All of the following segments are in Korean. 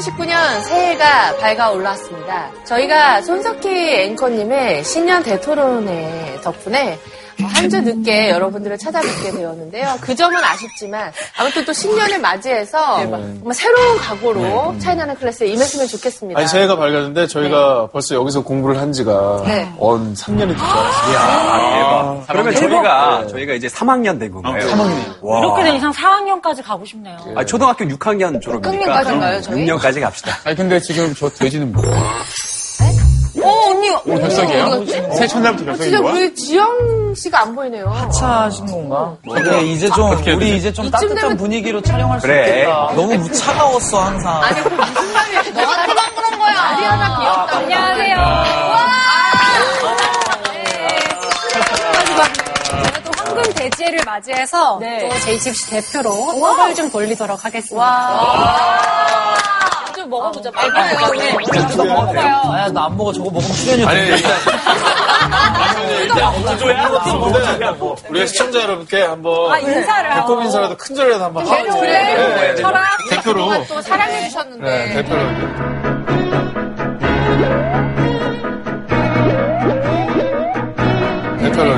2019년 새해가 밝아 올랐습니다. 저희가 손석희 앵커님의 신년 대토론회 덕분에 한 주 늦게 여러분들을 찾아뵙게 되었는데요. 그 점은 아쉽지만 아무튼 또 신년을 맞이해서 정말 새로운 각오로 차이나는 클래스에 임했으면 좋겠습니다. 아니, 새해가 밝았는데 저희가 벌써 여기서 공부를 한 지가 네. 언 3년이 됐죠. 아, 대박. 그러면 저희가 저희가 이제 3학년 된 건가요? 3학년. 와. 이렇게 된 이상 4학년까지 가고 싶네요. 아, 초등학교 6학년 졸업이니까 6학년까지인가요, 저희? 6년까지 갑시다. 아니 근데 지금 저 돼지는 뭐야? 오늘 별석이에요? 새해 첫날부터 별석인 진짜 거야? 우리 지영 씨가 안 보이네요. 차신 건가? 그래 이제 좀 해야 우리? 이제 좀 따뜻한 분위기로 촬영할 수 그래. 있겠다. 너무 차가웠어 항상. 아니, 그 무슨 말이야. 너한테만 그런 거야. 말이 하나 귀엽다. 안녕하세요. 저는 또 황금 대지혜를 맞이해서 네. 또 JTBC 대표로 떡을 좀 돌리도록 하겠습니다. 먹어보자. 먹어요. 이거 먹어봐요. 아야 나안 먹어 저거 먹으면 출연이 아니 돼. 일단 우리가 시청자 여러분께 한번 아, 인사를. 배꼽 인사라도 큰 절이라도 한번 하고. 그래. 철학. 대표로. 그동안 또 사랑해주셨는데. 네, 대표로. 대표로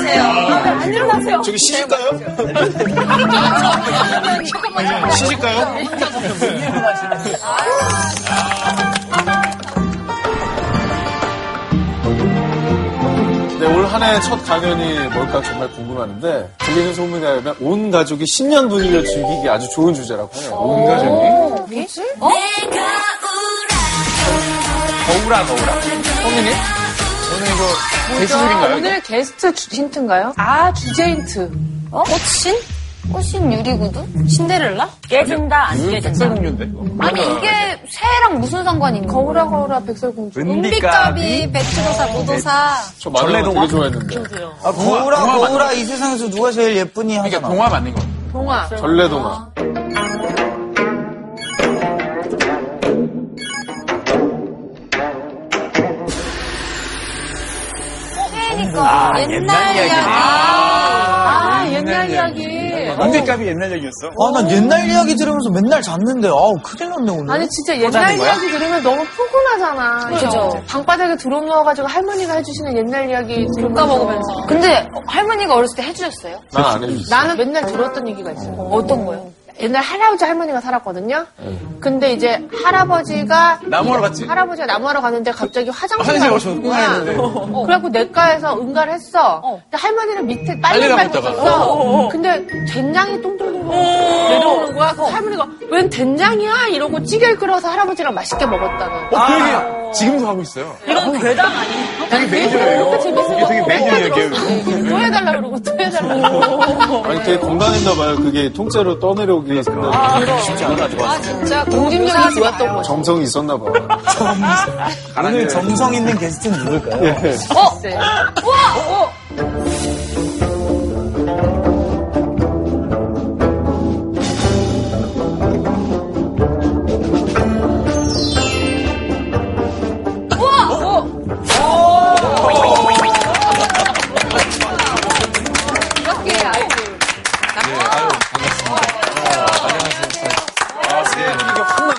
이제. 안 일어나세요. 저기 시집가요? 시집가요? 네, 올 한 해 첫 강연이 뭘까 정말 궁금한데 들리는 소문에 의하면 온 가족이 신년 분위기를 즐기기 아주 좋은 주제라고 해요. 온 가족이. 거울아, 거울아. 성민이? 오늘 이거 돼지술인가요? 오늘 게스트 주- 힌트인가요? 아, 주제 힌트. 어? 꽃신? 꽃신 유리구두? 신데렐라? 깨진다, 안 깨진다. 백설공주인데? 아니 이게 새해랑 무슨 상관이 있는 거야? 거울아, 거울아, 백설공주. 은비까비. 배추도사, 무도사. 저 전래동화? 좋아했는데. 아 거울아 거울아 이 세상에서 누가 제일 예쁘니 그러니까 하잖아. 동화 맞는 거. 동화. 전래동화. 새해니까 아, 옛날 이야기네. 아, 옛날 이야기. 은비값이 옛날 얘기였어? 아 난 옛날 이야기 들으면서 맨날 잤는데 아우 큰일 났네 오늘. 아니 진짜 옛날 이야기 들으면 너무 포근하잖아. 그죠. 방바닥에 드럼 넣어가지고 할머니가 해주시는 옛날 이야기 들으면서 먹으면서. 근데 할머니가 어렸을 때 해주셨어요? 난 안 해주지. 나는 맨날 들었던 얘기가 있어요. 어떤 거요? 옛날 할아버지 할머니가 살았거든요. 근데 이제 할아버지가 나무하러 갔지? 할아버지가 나무하러 갔는데 갑자기 화장실 화장실 가고 가서 싶은 거야. 했는데. 어. 그래갖고 내과에서 응가를 했어. 근데 할머니는 밑에 빨리 있다가. 있었어. 근데 된장이 똥똥똥 내려오는 거야. 그 할머니가 웬 된장이야? 이러고 찌개를 끓여서 할아버지랑 맛있게 먹었다는. 어, 그 얘기 지금도 하고 있어요. 이건 괴담 아니에요? 되게 재밌어. 이게 되게 얘기예요. 또 해달라 그러고 또 해달라고. 아니, 되게 건강했나 봐요. 그게 통째로 떠내려오기 가 상당히 쉽지 않아 좋아. 아 진짜? 공집력이 좋았던 거죠. 정성이 있었나 봐. 오늘 정성 있는 게스트는 누굴까요?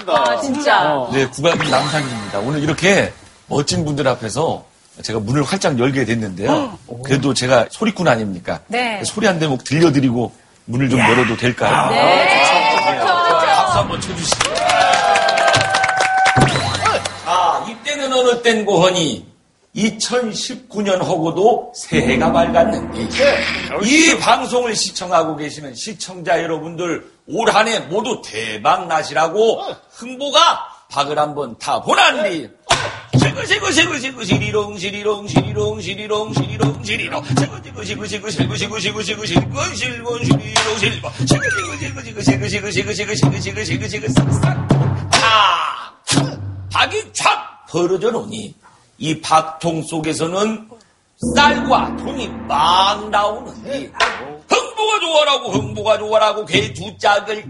네. 진짜. 네, 국악인 남상입니다. 오늘 이렇게 멋진 분들 앞에서 제가 문을 활짝 열게 됐는데요. 그래도 제가 소리꾼 아닙니까? 네. 소리 한 대목 들려드리고 문을 좀 열어도 될까요? 네. 박수 한번 쳐주시죠. 아, 이때는 어느 땐 고허니 2019년 하고도 새해가 밝았는데 이 방송을 시청하고 계시는 시청자 여러분들 올 한 해 모두 대박 나시라고 흥보가 박을 한번 타 보란디 시구 시구 시구 시구 시리롱 시리롱 시리롱 시리롱 시리롱 시리롱 시구 시구 시구 시구 시구 시구 시구 시구 시구 실곤 시리롱 실곤 시구 시구 시구 시구 시구 시구 시구 시구 시구 시구 시구 싹싹 아 박이 촥 벌어져 놓니 이 박통 속에서는 쌀과 돈이 막 나오는데 흥부 흥보가 좋아라고 흥보가 좋아라고 개두 짝을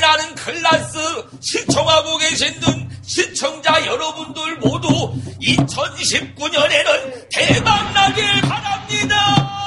차이나는 클라스 시청하고 계신 시청자 여러분들 모두 2019년에는 대박나길 바랍니다.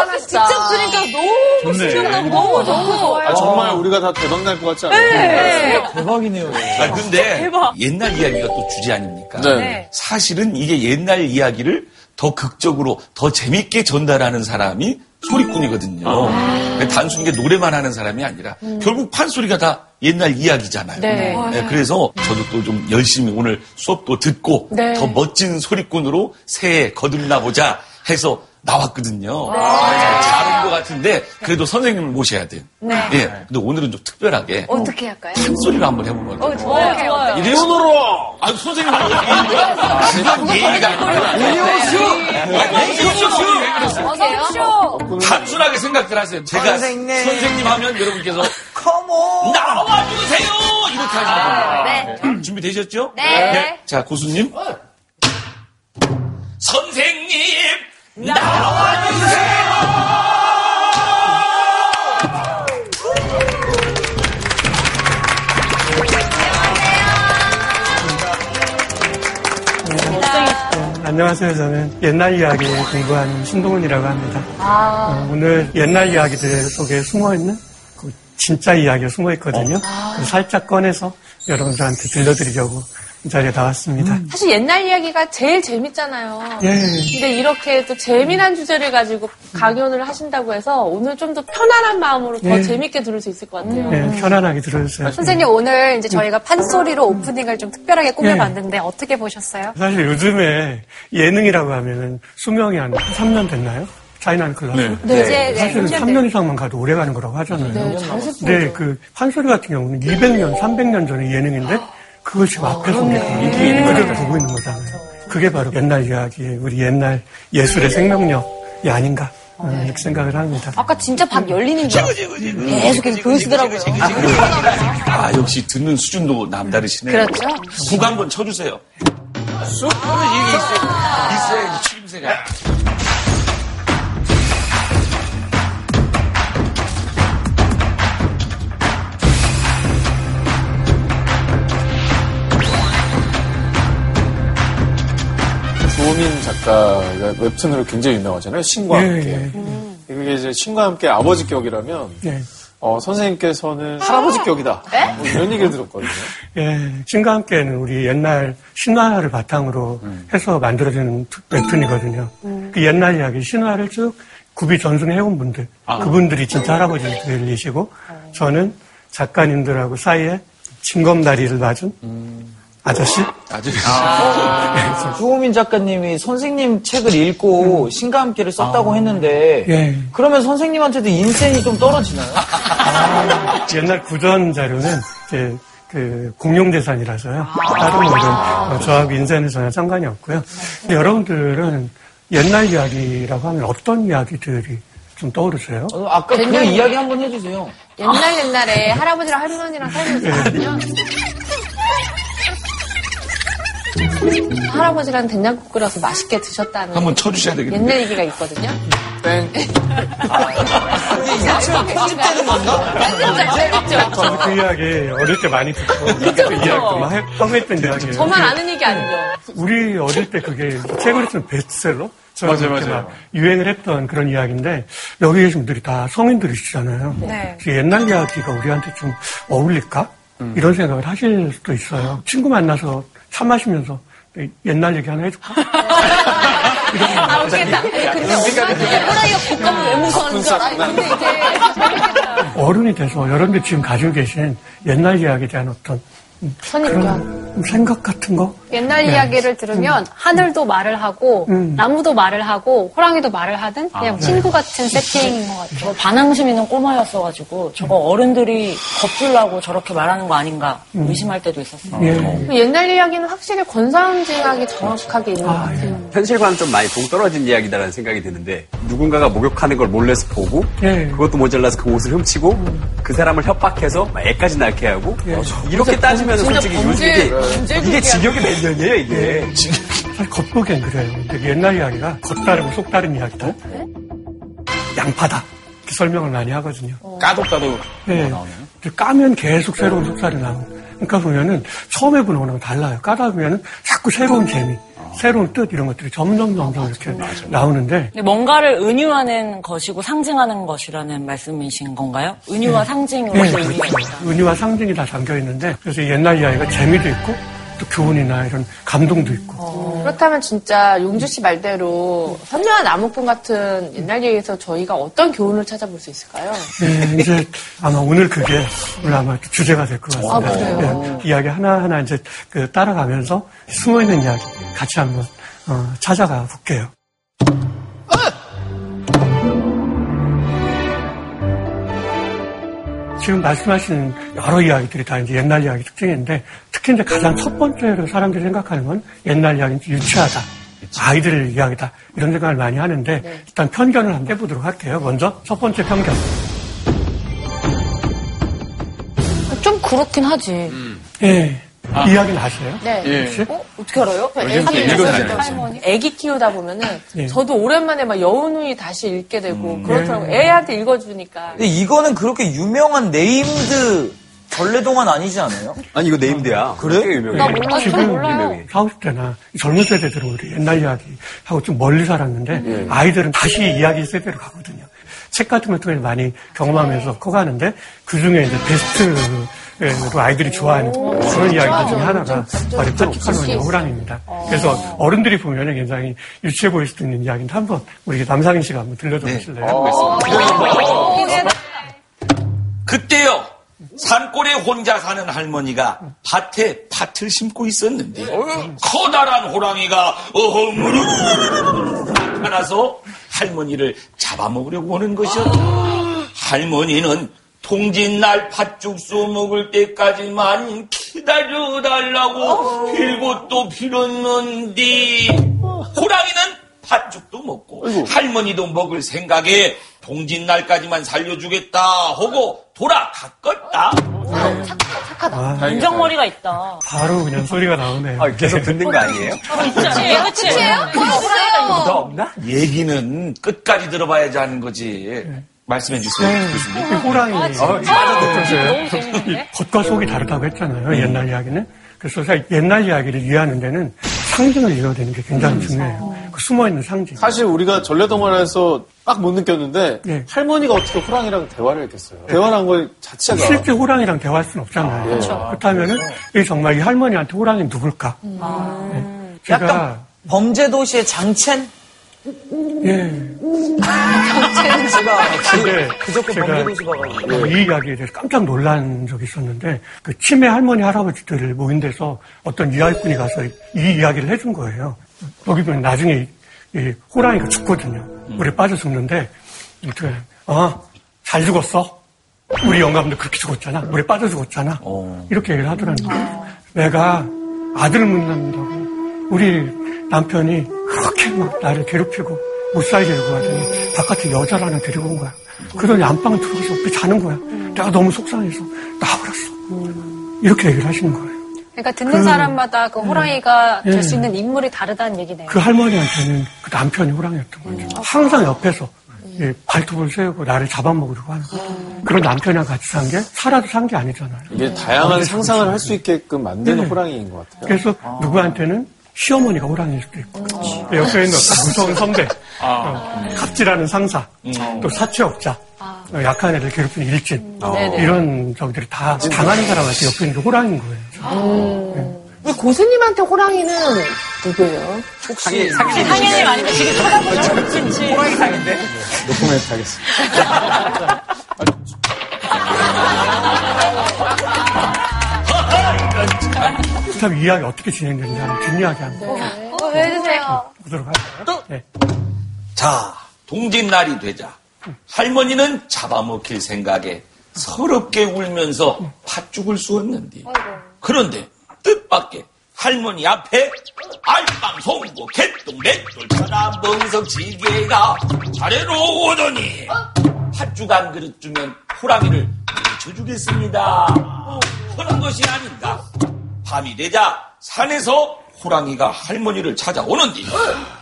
대단하시다. 직접 들으니까 너무 좋네. 신기하고 너무 너무 좋아요. 아, 정말 우리가 다 대박 날 것 같지 않아요? 대박이네요. 아, 근데 옛날 이야기가 또 주제 아닙니까? 네. 사실은 이게 옛날 이야기를 더 극적으로 더 재밌게 전달하는 사람이 소리꾼이거든요. 그러니까 단순히 이게 노래만 하는 사람이 아니라 결국 판소리가 다 옛날 이야기잖아요. 네. 네, 그래서 저도 또 좀 열심히 오늘 수업도 듣고 네. 더 멋진 소리꾼으로 새해 거듭나 보자 해서 나왔거든요. 잘 잘한 것 같은데 그래도 선생님을 모셔야 돼요. 예. 근데 오늘은 좀 특별하게 어떻게 할까요? 판소리로 한번 해보면 어떨까요? 좋아요, 좋아요. 손으로! 아, 선생님? 그건 예의가 아니라. 어서오쇼. 단순하게 생각들 하세요. 제가 선생님. 선생님 하면 여러분께서 컴온! 나와주세요! 이렇게 하시는 겁니다. 네. 준비 되셨죠? 네. 자, 고수님. 선생님, 나와 주세요! 안녕하세요. 저는 옛날 이야기 공부하는 신동훈이라고 합니다. 어, 오늘 옛날 이야기들 속에 숨어있는 그 진짜 이야기가 숨어있거든요. 그래서 살짝 꺼내서 여러분들한테 들려드리려고 이 자리에 나왔습니다. 사실 옛날 이야기가 제일 재밌잖아요. 예. 근데 이렇게 또 재미난 주제를 가지고 강연을 하신다고 해서 오늘 좀 더 편안한 마음으로 더 예. 재밌게 들을 수 있을 것 같아요. 예, 편안하게 들어주세요. 선생님 오늘 이제 저희가 판소리로 오프닝을 좀 특별하게 꾸며봤는데 어떻게 보셨어요? 사실 요즘에 예능이라고 하면은 수명이 한 3년 됐나요? 차이나는 클라스? 네. 이제 네, 사실은 3년 3년 이상만 가도 오래 가는 거라고 하잖아요. 네. 근데 그 판소리 같은 경우는 200년, 300년 전의 예능인데 그걸 지금 앞에서 그대로 보고 있는 거잖아요. 그게 바로 옛날 이야기, 우리 옛날 예술의 생명력이 아닌가 어, 이렇게 생각을 합니다. 아까 진짜 밥 열리는 줄 알았어요. 계속 이렇게 보여주더라고요. 아, 역시 듣는 수준도 남다르시네요. 그렇죠. 국 한번 쳐주세요. 쑥! 이게 있어야, 있어야지 추임새가. 작가가 웹툰으로 굉장히 유명하잖아요. 신과 예, 함께. 예. 이게 이제 신과 함께 아버지 격이라면 예. 어, 선생님께서는 할아버지 격이다. 뭐 이런 얘기를 들었거든요. 예, 신과 함께는 우리 옛날 신화를 바탕으로 해서 만들어진 웹툰이거든요. 그 옛날 이야기, 신화를 쭉 구비 전승해온 분들, 그분들이 진짜 할아버지들이시고, 저는 작가님들하고 사이에 징검다리를 맞은 아저씨? 아주. 조호민 작가님이 선생님 책을 읽고 신과 함께를 썼다고 했는데 예. 그러면 선생님한테도 인센이 좀 떨어지나요? 옛날 구전 자료는 이제 그 공용 재산이라서요. 다른 모든 어, 저하고 인쇄는 전혀 상관이 없고요. 근데 여러분들은 옛날 이야기라고 하면 어떤 이야기들이 좀 떠오르세요? 어, 아까 그 이야기 한번 해주세요. 옛날 옛날에 할아버지랑 할머니랑 살고 있었거든요. 할아버지랑 된장국 끓여서 맛있게 드셨다는 한번 쳐주셔야 되겠는데. 옛날 얘기가 있거든요. 땡. 편집되는 건가? 저도 그 이야기 어릴 때 많이 듣고 그 이야기 했던. 저만 아는 얘기 아니죠? 우리 어릴 때 그게 책으로 쓰면 베스트셀러? 맞아요, 맞아요. 막 유행을 했던 그런 이야기인데 여기 계신 분들이 다 성인들이시잖아요. 네. 옛날 이야기가 우리한테 좀 어울릴까? 이런 생각을 하실 수도 있어요. 친구 만나서 차 마시면서 옛날 얘기 하나 해줄까? 아, 웃겠다. 근데 엄마한테 호랑이가 국감을 왜 무서워하는 줄 알아? 근데 이제 어른이 돼서 여러분들 지금 가지고 계신 옛날 이야기에 대한 어떤 선입견. 생각 같은 거? 옛날 네. 이야기를 들으면 하늘도 말을 하고 음. 나무도 말을 하고 호랑이도 말을 하든 그냥 친구 같은 세팅인 것 같아요. 저 반항심 있는 꼬마였어가지고 저거 어른들이 겁주려고 저렇게 말하는 거 아닌가 의심할 때도 있었어요. 예. 옛날 이야기는 확실히 권상징악이 정확하게 있는 것 같아요. 현실과는 좀 많이 동떨어진 이야기다라는 생각이 드는데 누군가가 목욕하는 걸 몰래서 보고 예. 그것도 모자라서 그 옷을 훔치고 그 사람을 협박해서 막 애까지 낳게 하고 이렇게 따지면 솔직히 범죄- 요즘 이게 범죄 이게 극이야. 징역이 몇 년이에요 이게 사실 겉보기엔 그래요. 근데 옛날 이야기가 겉다르고 속다른 이야기다. 양파다. 이렇게 설명을 많이 하거든요. 까도 까도 네. 나오네요. 까면 계속 새로운 속살이 나오고. 그러니까 보면은 처음에 보는 거랑 달라요. 까다 보면은 자꾸 새로운 재미, 새로운 뜻 이런 것들이 점점 점점 이렇게 나오는데 근데 뭔가를 은유하는 것이고 상징하는 것이라는 말씀이신 건가요? 은유와 상징으로 네, 그 의미가. 있다. 은유와 상징이 다 담겨 있는데 그래서 옛날 이야기가 재미도 있고 또 교훈이나 이런 감동도 있고. 그렇다면 진짜 용주 씨 말대로 선녀와 나무꾼 같은 옛날 얘기에서 저희가 어떤 교훈을 찾아볼 수 있을까요? 네, 이제 아마 오늘 그게 오늘 아마 주제가 될 것 같습니다. 아? 네, 이야기 하나하나 이제 그 따라가면서 숨어 있는 이야기 같이 한번 어, 찾아가 볼게요. 지금 말씀하신 여러 이야기들이 다 이제 옛날 이야기 특징인데 특히 이제 가장 첫 번째로 사람들이 생각하는 건 옛날 이야기는 유치하다. 아이들 이야기다. 이런 생각을 많이 하는데 일단 편견을 한번 해보도록 할게요. 먼저 첫 번째 편견. 좀 그렇긴 하지. 예. 이야기는 아세요? 네. 예. 어? 어떻게 알아요? 읽어주잖아요. 할머니. 애기 키우다 보면은 예. 저도 오랜만에 막 여운이 다시 읽게 되고 그렇더라고요. 애한테 읽어주니까. 근데 이거는 그렇게 유명한 네임드 전래동화는 아니지 않아요? 아니 이거 네임드야 그래? 꽤 유명해 나 몰라, 저 지금 몰라요. 유명해 40대나 젊은 세대들은 우리 옛날 이야기하고 좀 멀리 살았는데 아이들은 다시 이야기 세대로 가거든요. 책 같은 걸 통해서 많이 경험하면서 커가는데 그 중에 이제 베스트로 아이들이 좋아하는 그런 이야기들 중에 하나가 바로 파티칼론의 호랑입니다. 그래서 어른들이 보면 굉장히 유치해 보일 수도 있는 이야기인데 한번 우리 남상인 씨가 한번 들려줘 보실래요? 그때요. 산골에 혼자 사는 할머니가 밭에 팥을 심고 있었는데 커다란 호랑이가 어허무르 나타나서 할머니를 잡아먹으려고 하는 것이었다. 할머니는 통진날 팥죽수 먹을 때까지만 기다려달라고 빌고 또 빌었는데 호랑이는 팥죽도 먹고 할머니도 먹을 생각에 동짓날까지만 살려주겠다 하고 돌아갔겠다. 아, 인정머리가 있다. 바로 그냥 소리가 나오네요. 아, 계속 듣는 거 아니에요? 그치? 그치? 더 없나? 얘기는 끝까지 들어봐야지 하는 거지. 말씀해 주세요, 교수님. 이 호랑이 어, 너무 재밌는데? 이 겉과 속이 다르다고 했잖아요. 옛날 이야기는. 그래서 사실 옛날 이야기를 이해하는 데는 상징을 이해해야 되는 게 굉장히 중요해요. 그 숨어있는 상징. 사실 우리가 전래동화에서 딱 못 느꼈는데 예. 할머니가 어떻게 호랑이랑 대화를 했겠어요. 대화를 한거 자체가 실제 호랑이랑 대화할 수는 없잖아요. 그렇다면은 이 정말 이 할머니한테 호랑이 누굴까? 네. 제가 약간 범죄도시의 장첸? 예. 제가 근데 그저께 제가 범죄도시 가 가지고 이 이야기에 대해서 깜짝 놀란 적이 있었는데 그 치매 할머니 할아버지들 모인 데서 어떤 이야기꾼이 가서 이 이야기를 해준 거예요. 여기 보면 나중에 이 호랑이가 죽거든요. 물에 빠져 죽는데 이렇게 어잘 죽었어. 우리 영감도 그렇게 죽었잖아. 물에 빠져 죽었잖아. 이렇게 얘기를 하더라고요. 내가 아들을 못 낳는다고 우리 남편이 그렇게 막 나를 괴롭히고 못 살게 하고 하더니 바깥에 여자를 하나 데리고 온 거야. 그러더니 안방에 들어가서 옆에 자는 거야. 내가 너무 속상해서 나와버렸어. 이렇게 얘기를 하시는 거예요. 그러니까 듣는 사람마다 그 호랑이가 예. 될수 있는 인물이 다르다는 얘기네요. 그 할머니한테는 그 남편이 호랑이였던 거죠. 항상 옆에서 이 발톱을 세우고 나를 잡아먹으려고 하는 거죠. 그런 남편이랑 같이 산 게 살아도 산 게 아니잖아요. 이게 다양한 상상을 할 수 있게끔 만드는 네. 호랑이인 것 같아요. 그래서 누구한테는 시어머니가 호랑이일 수도 있고 옆에 있는 어떤 무서운 선배, 어, 갑질하는 상사, 또 사채업자, 어, 약한 애들 괴롭히는 일진 네네. 이런 적들이 다 당하는 사람한테 옆에 있는 게 호랑이인 거예요. 우리 고수님한테 호랑이는 누구예요? 상인, 상인이 상인님 아니면 지금 쳐다보죠? 진지. 호랑이 상인데? 노코멘트 하겠습니다. 그다음 이야기 어떻게 진행되는지 한번 뒷이야기 한번 어, 해주세요. 보도록 할까요? 네. 자, 동짓날이 되자. 할머니는 잡아먹힐 생각에 서럽게 울면서 팥죽을 쑤었는데 그런데 뜻밖의 할머니 앞에 알빵 송고 개똥 맷돌 천하 멍석 지게가 아래로 오더니 팥죽 한 그릇 주면 호랑이를 물쳐주겠습니다. 그런 것이 아닌가 밤이 되자 산에서 호랑이가 할머니를 찾아오는데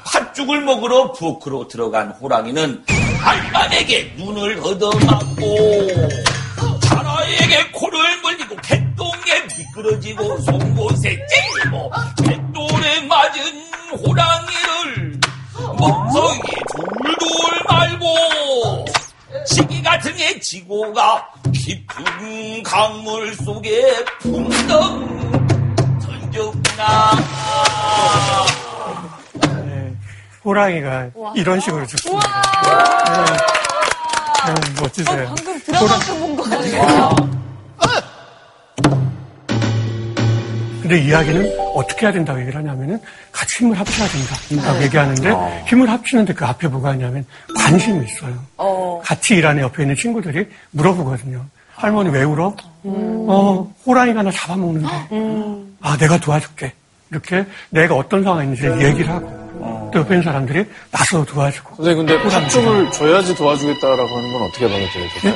팥죽을 먹으러 부엌으로 들어간 호랑이는 알만에게 눈을 얻어맞고 자라에게 코를 물리고 개똥에 미끄러지고 송곳에 찔리고 개똥에 맞은 호랑이를 멍석이 둘둘 말고 시기가 등에 지고 가 깊은 강물 속에 풍덩 던졌구나 네, 호랑이가 이런 식으로 죽습니다. 네, 네, 멋지세요. 방금 드라마에서 본것 같아요. 근데 이야기는 어떻게 해야 된다고 얘기를 하냐면은 같이 힘을 합쳐야 된다라고 얘기하는데 힘을 합치는데 그 앞에 뭐가 있냐면 관심이 있어요. 같이 일하는 옆에 있는 친구들이 물어보거든요. 할머니 왜 울어? 어, 호랑이가 나 잡아먹는데. 아, 내가 도와줄게. 이렇게 내가 어떤 상황에 있는지 얘기를 하고 또 옆에 있는 사람들이 나서 도와주고 선생님, 근데 팥죽을 줘야지 도와주겠다라고 하는 건 어떻게 받아들여야 될까요?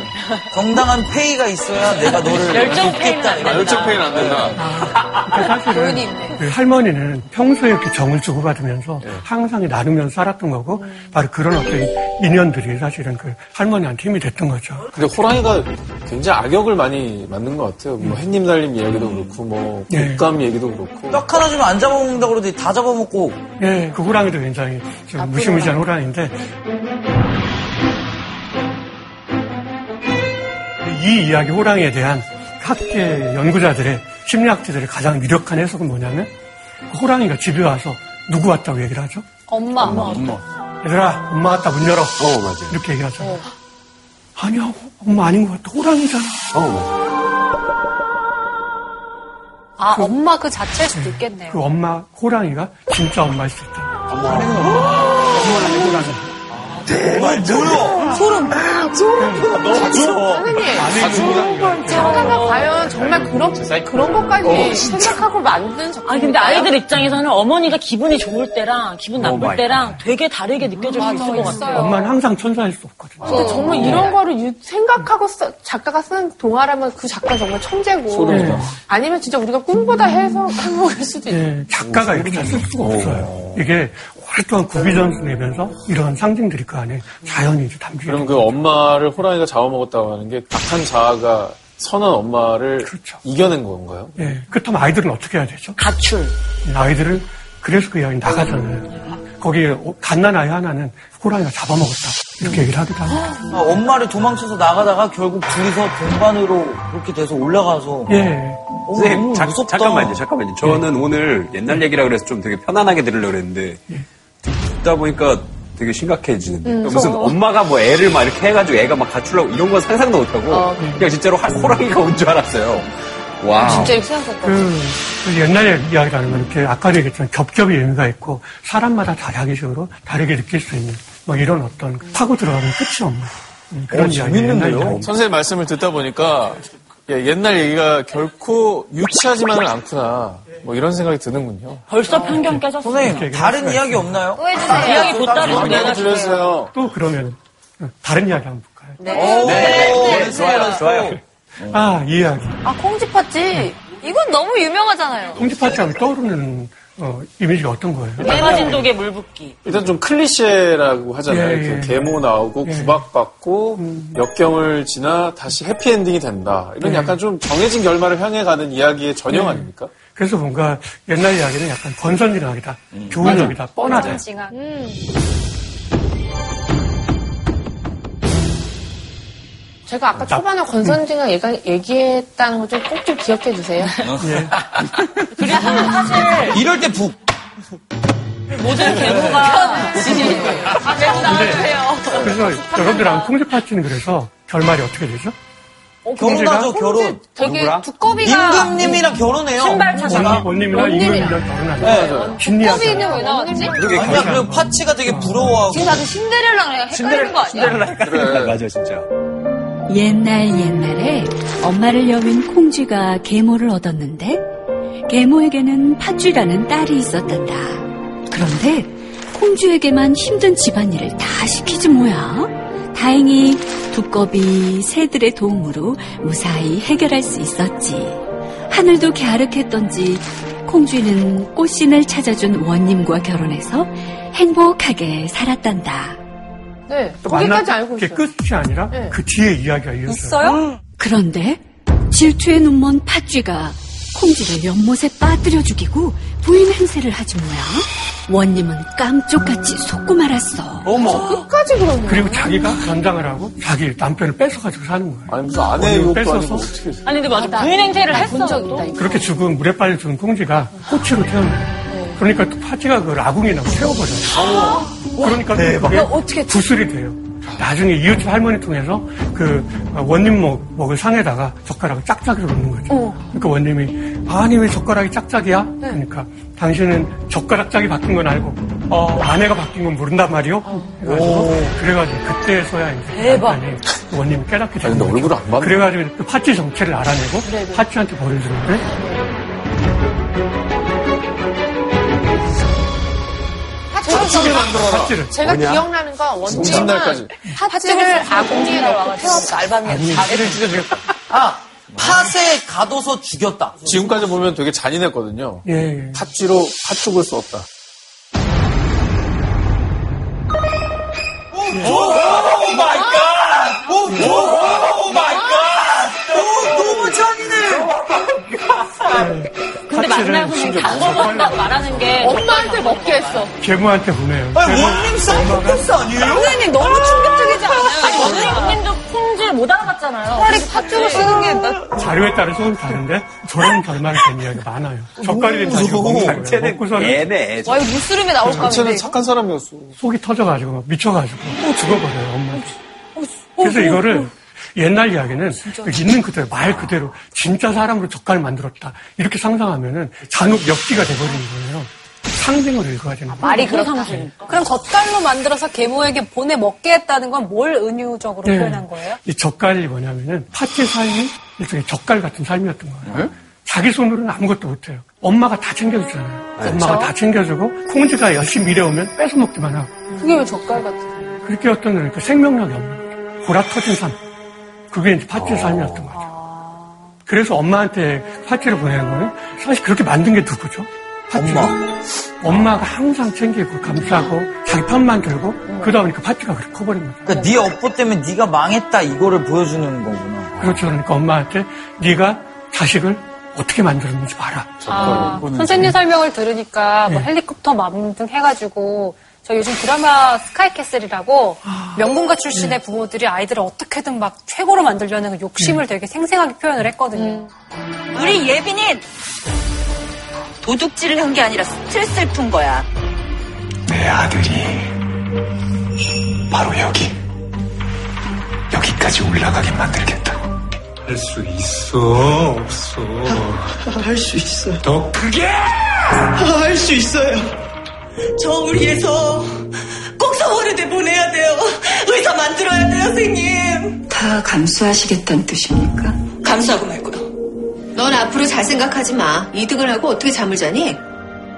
정당한 페이가 있어야 내가 너를 열정. 페이는 아, 열정 페이는 안 된다. 그러니까 사실은 그 할머니는 평소에 이렇게 정을 주고받으면서 항상 나누면서 살았던 거고 바로 그런 어떤 인연들이 사실은 그 할머니한테 힘이 됐던 거죠. 근데 호랑이가 굉장히 악역을 많이 만든 것 같아요. 뭐 햇님 달림 이야기도 그렇고, 뭐 네. 곶감 얘기도 그렇고. 떡 하나 주면 안 잡아먹는다고 그러더니 다 잡아먹고 예, 그 호랑이도 굉장히 좀 무시무시한 호랑이인데 이 이야기 호랑이에 대한 학계 연구자들의 심리학자들의 가장 유력한 해석은 뭐냐면 그 호랑이가 집에 와서 누구 왔다고 얘기를 하죠? 엄마. 얘들아, 엄마 왔다 문 열어. 어, 맞아요. 이렇게 얘기하잖아요. 아니야, 엄마 아닌 것 같아. 호랑이잖아. 어, 맞아요. 아, 엄마 그 자체일 수도 있겠네요. 그 엄마, 호랑이가 진짜 엄마일 수 있다. 선생님, 잠깐만 과연 정말 그런, 그런 것까지 생각하고 만든 작품. 아니 근데 아이들 입장에서는 어머니가 기분이 좋을 때랑 기분 나쁠 마이 때랑 되게 다르게 느껴질 수 있을 것 같아요. 엄마는 항상 천사일 수 없거든요. 근데 정말 이런 거를 유- 생각하고 써- 작가가 쓴 동화라면 그 작가 정말 천재고. 소름이다. 아니면 진짜 우리가 꿈보다 해석한 거일 수도 있어요. 예, 작가가 이렇게 쓸 수가 없어요. 이게 오랫동안 구비전수 내면서 이런 상징들이 그 안에 자연히 이제 담겨 그럼 그 엄마를 호랑이가 잡아먹었다고 하는 게 악한 자아가 선한 엄마를 그렇죠. 이겨낸 건가요? 예, 그렇다면 아이들은 어떻게 해야 되죠? 가출. 아이들은 그래서 그 이야기 나가잖아요. 거기에 갓난 아이 하나는 호랑이가 잡아먹었다. 이렇게 얘기를 하기도 하고. 아, 엄마를 도망쳐서 나가다가 결국 둘이서 동반으로 그렇게 돼서 올라가서 예. 어, 선생님, 너무 자- 무섭다. 잠깐만요, 잠깐만요. 저는 오늘 옛날 얘기라 그래서 좀 되게 편안하게 들으려고 그랬는데, 듣다 보니까 되게 심각해지는데. 무슨 엄마가 뭐 애를 막 이렇게 해가지고 애가 막 가출하고 이런 건 상상도 못하고, 그냥 진짜로 하- 호랑이가 온 줄 알았어요. 와. 진짜 이렇게 생각했다. 그, 그 옛날 이야기라는 건 이렇게 아까도 얘기했지만 겹겹이 의미가 있고 사람마다 다 자기식으로 다르게 느낄 수 있는 뭐 이런 어떤 파고 들어가면 끝이 없는 음, 그런 이야기. 옛날 이야기. 선생님 말씀을 듣다 보니까 예, 옛날 얘기가 결코 유치하지만은 않구나. 뭐 이런 생각이 드는군요. 벌써 편견 깨졌어. 선생님 다른 이야기 없나요? 또 해주세요. 이야기 한번 내가 얘기 들려주세요. 또 그러면 어, 다른 이야기 한번 볼까요? 오, 네, 좋아요, 좋아요. 아, 이 이야기. 아, 콩쥐팥쥐. 이건 너무 유명하잖아요. 홍지파처럼 떠오르는 어, 이미지가 어떤 거예요? 대마진독의 물 붓기. 일단 좀 클리셰라고 하잖아요. 예, 이렇게 예. 계모 나오고 예. 구박받고 역경을 지나 다시 해피엔딩이 된다. 이런 예. 약간 좀 정해진 결말을 향해 가는 이야기의 전형 예. 아닙니까? 그래서 뭔가 옛날 이야기는 약간 건선징악이다. 좋은 얘기다. 뻔하다. 징아. 제가 아까 초반에 권선징을 얘기, 얘기 했다는 거 좀 꼭 좀 기억해 주세요. 그리고 사실 이럴 때 북. 모든 계모가 그래서 여러분들하고 콩쥐 파티는 그래서 결말이 어떻게 되죠? 결혼하죠, 결혼. 되게? 두꺼비가 임금님이랑 결혼해요. 신발 찾아가. 원님이랑. 임금이랑 결혼하죠. 네. 두꺼비는 왜 나왔지? 아니야, 그리고 파치가 되게 부러워하고. 지금 나도 신데렐라랑 헷갈리는 거 아니야? 그래. 맞아 진짜. 옛날 옛날에 엄마를 여윈 콩쥐가 계모를 얻었는데 계모에게는 팥쥐라는 딸이 있었단다. 그런데 콩쥐에게만 힘든 집안일을 다 시키지 뭐야. 다행히 두꺼비 새들의 도움으로 무사히 해결할 수 있었지. 하늘도 갸륵했던지 콩쥐는 꽃신을 찾아준 원님과 결혼해서 행복하게 살았단다. 네, 거기까지 알고 있어요. 끝이 아니라 네. 그 뒤에 이야기가 이어져요. 있어요? 그런데 질투의 눈먼 팥쥐가 콩쥐를 연못에 빠뜨려 죽이고 부인 행세를 하지 뭐야. 원님은 깜쪽같이 속고 말았어. 어머. 끝까지 그러네. 그리고 자기가 전장을 하고 자기 남편을 뺏어가지고 사는 거예요. 아니 무슨 아내 원님을 욕도 뺏어서 아니고 어떻게 아니 근데 맞아. 나- 부인 행세를 나 했어. 본적 또. 있다. 그렇게 죽은 물에 빠져 죽은 콩쥐가 꼬치로 태어나요. 그러니까 또 팥쥐가 그 아궁이라고 태워버려요. 그러니까 또 그게 어떻게 구슬이 돼요. 나중에 이웃집 할머니 통해서 그 원님 목, 목을 상에다가 젓가락을 짝짝이로 놓는 거죠. 그러니까 원님이 아니 왜 젓가락이 짝짝이야? 그러니까 당신은 젓가락 짝이 바뀐 건 알고 어, 아내가 바뀐 건 모른단 말이요. 그래가지고, 그래가지고 그때서야 이제 대박. 원님이 깨닫게 되는 근데 거죠. 그래가지고 그 팥쥐 정체를 알아내고 네네. 팥쥐한테 벌을 주는데 어떻게 만들어라. 제가 기억나는 건 정신날까지. 팥쥐를 아궁이에 넣고 태웠어. 알밤이 자기를 찢어주겠다. 아, 팥에 가둬서 죽였다. 지금까지 보면 되게 잔인했거든요. 예, 예. 팥쥐로 팥죽을 썼다. 너무 근데 파츠를 만나고는 신경 방법을 말하는 게 엄마한테 먹게 했어. 계모한테 보내요. 아니, 원님 사이코패스 아니에요? 선생님 너무 충격적이지 않아요? 아니 원님 언님도 콩질 못 알아봤잖아요. 차라리 팥죽을 쓰는 게 나. 자료에 따라 소는 다른데 저런 결말이 된 이야기가 많아요. 젓갈이 된 자기가 먹는 거예요. 얘네. 와, 이거 무스름에 나올 거 자체는 같은데. 착한 사람이었어. 속이 터져가지고 미쳐가지고 또 죽어버려요 엄마도. 그래서 이거를 옛날 이야기는 그 있는 그대로 말 그대로 진짜 사람으로 젓갈 만들었다 이렇게 상상하면은 잔혹 엽기가 돼버리는 거예요. 상징으로 읽어야 되는 거예요. 말이 그렇다. 그럼 젓갈로 만들어서 계모에게 보내 먹게 했다는 건 뭘 은유적으로 네. 표현한 거예요? 이 젓갈이 뭐냐면은 파티 삶이 일종의 젓갈 같은 삶이었던 거예요. 자기 손으로는 아무것도 못해요. 엄마가 다 챙겨주잖아요. 엄마가 다 챙겨주고 콩쥐가 열심히 일해오면 뺏어 먹기만 하고 그게 왜 젓갈 같은 그렇게 어떤 그러니까 생명력이 없는 거죠. 보라 터진 삶. 그게 이제 파티의 삶이었던 거죠. 그래서 엄마한테 파티를 보내는 거는 사실 그렇게 만든 게 누구죠? 파티. 엄마. 엄마가 항상 챙기고 감싸고 자기 편만 들고 그러다 보니까 파티가 그렇게 커버린 거죠. 그러니까 네 업보 때문에 네가 망했다 이거를 보여주는 거구나. 그렇죠. 그러니까 엄마한테 네가 자식을 어떻게 만들었는지 봐라. 아, 선생님 설명을 들으니까 뭐 네. 헬리콥터 만등 해가지고 저 요즘 드라마 스카이캐슬이라고 명문가 출신의 부모들이 아이들을 어떻게든 막 최고로 만들려는 그 욕심을 되게 생생하게 표현을 했거든요. 우리 예빈이 도둑질을 한 게 아니라 스트레스를 푼 거야. 내 아들이 바로 여기 여기까지 올라가게 만들겠다고 할 수 있어 없어 할 수 있어요. 더 크게 할 수 있어요. 저 우리에서 꼭 서울의대 보내야 돼요. 의사 만들어야 돼요, 선생님. 다 감수하시겠다는 뜻입니까? 감수하고 말고요. 넌 앞으로 잘 생각하지 마. 2등을 하고 어떻게 잠을 자니?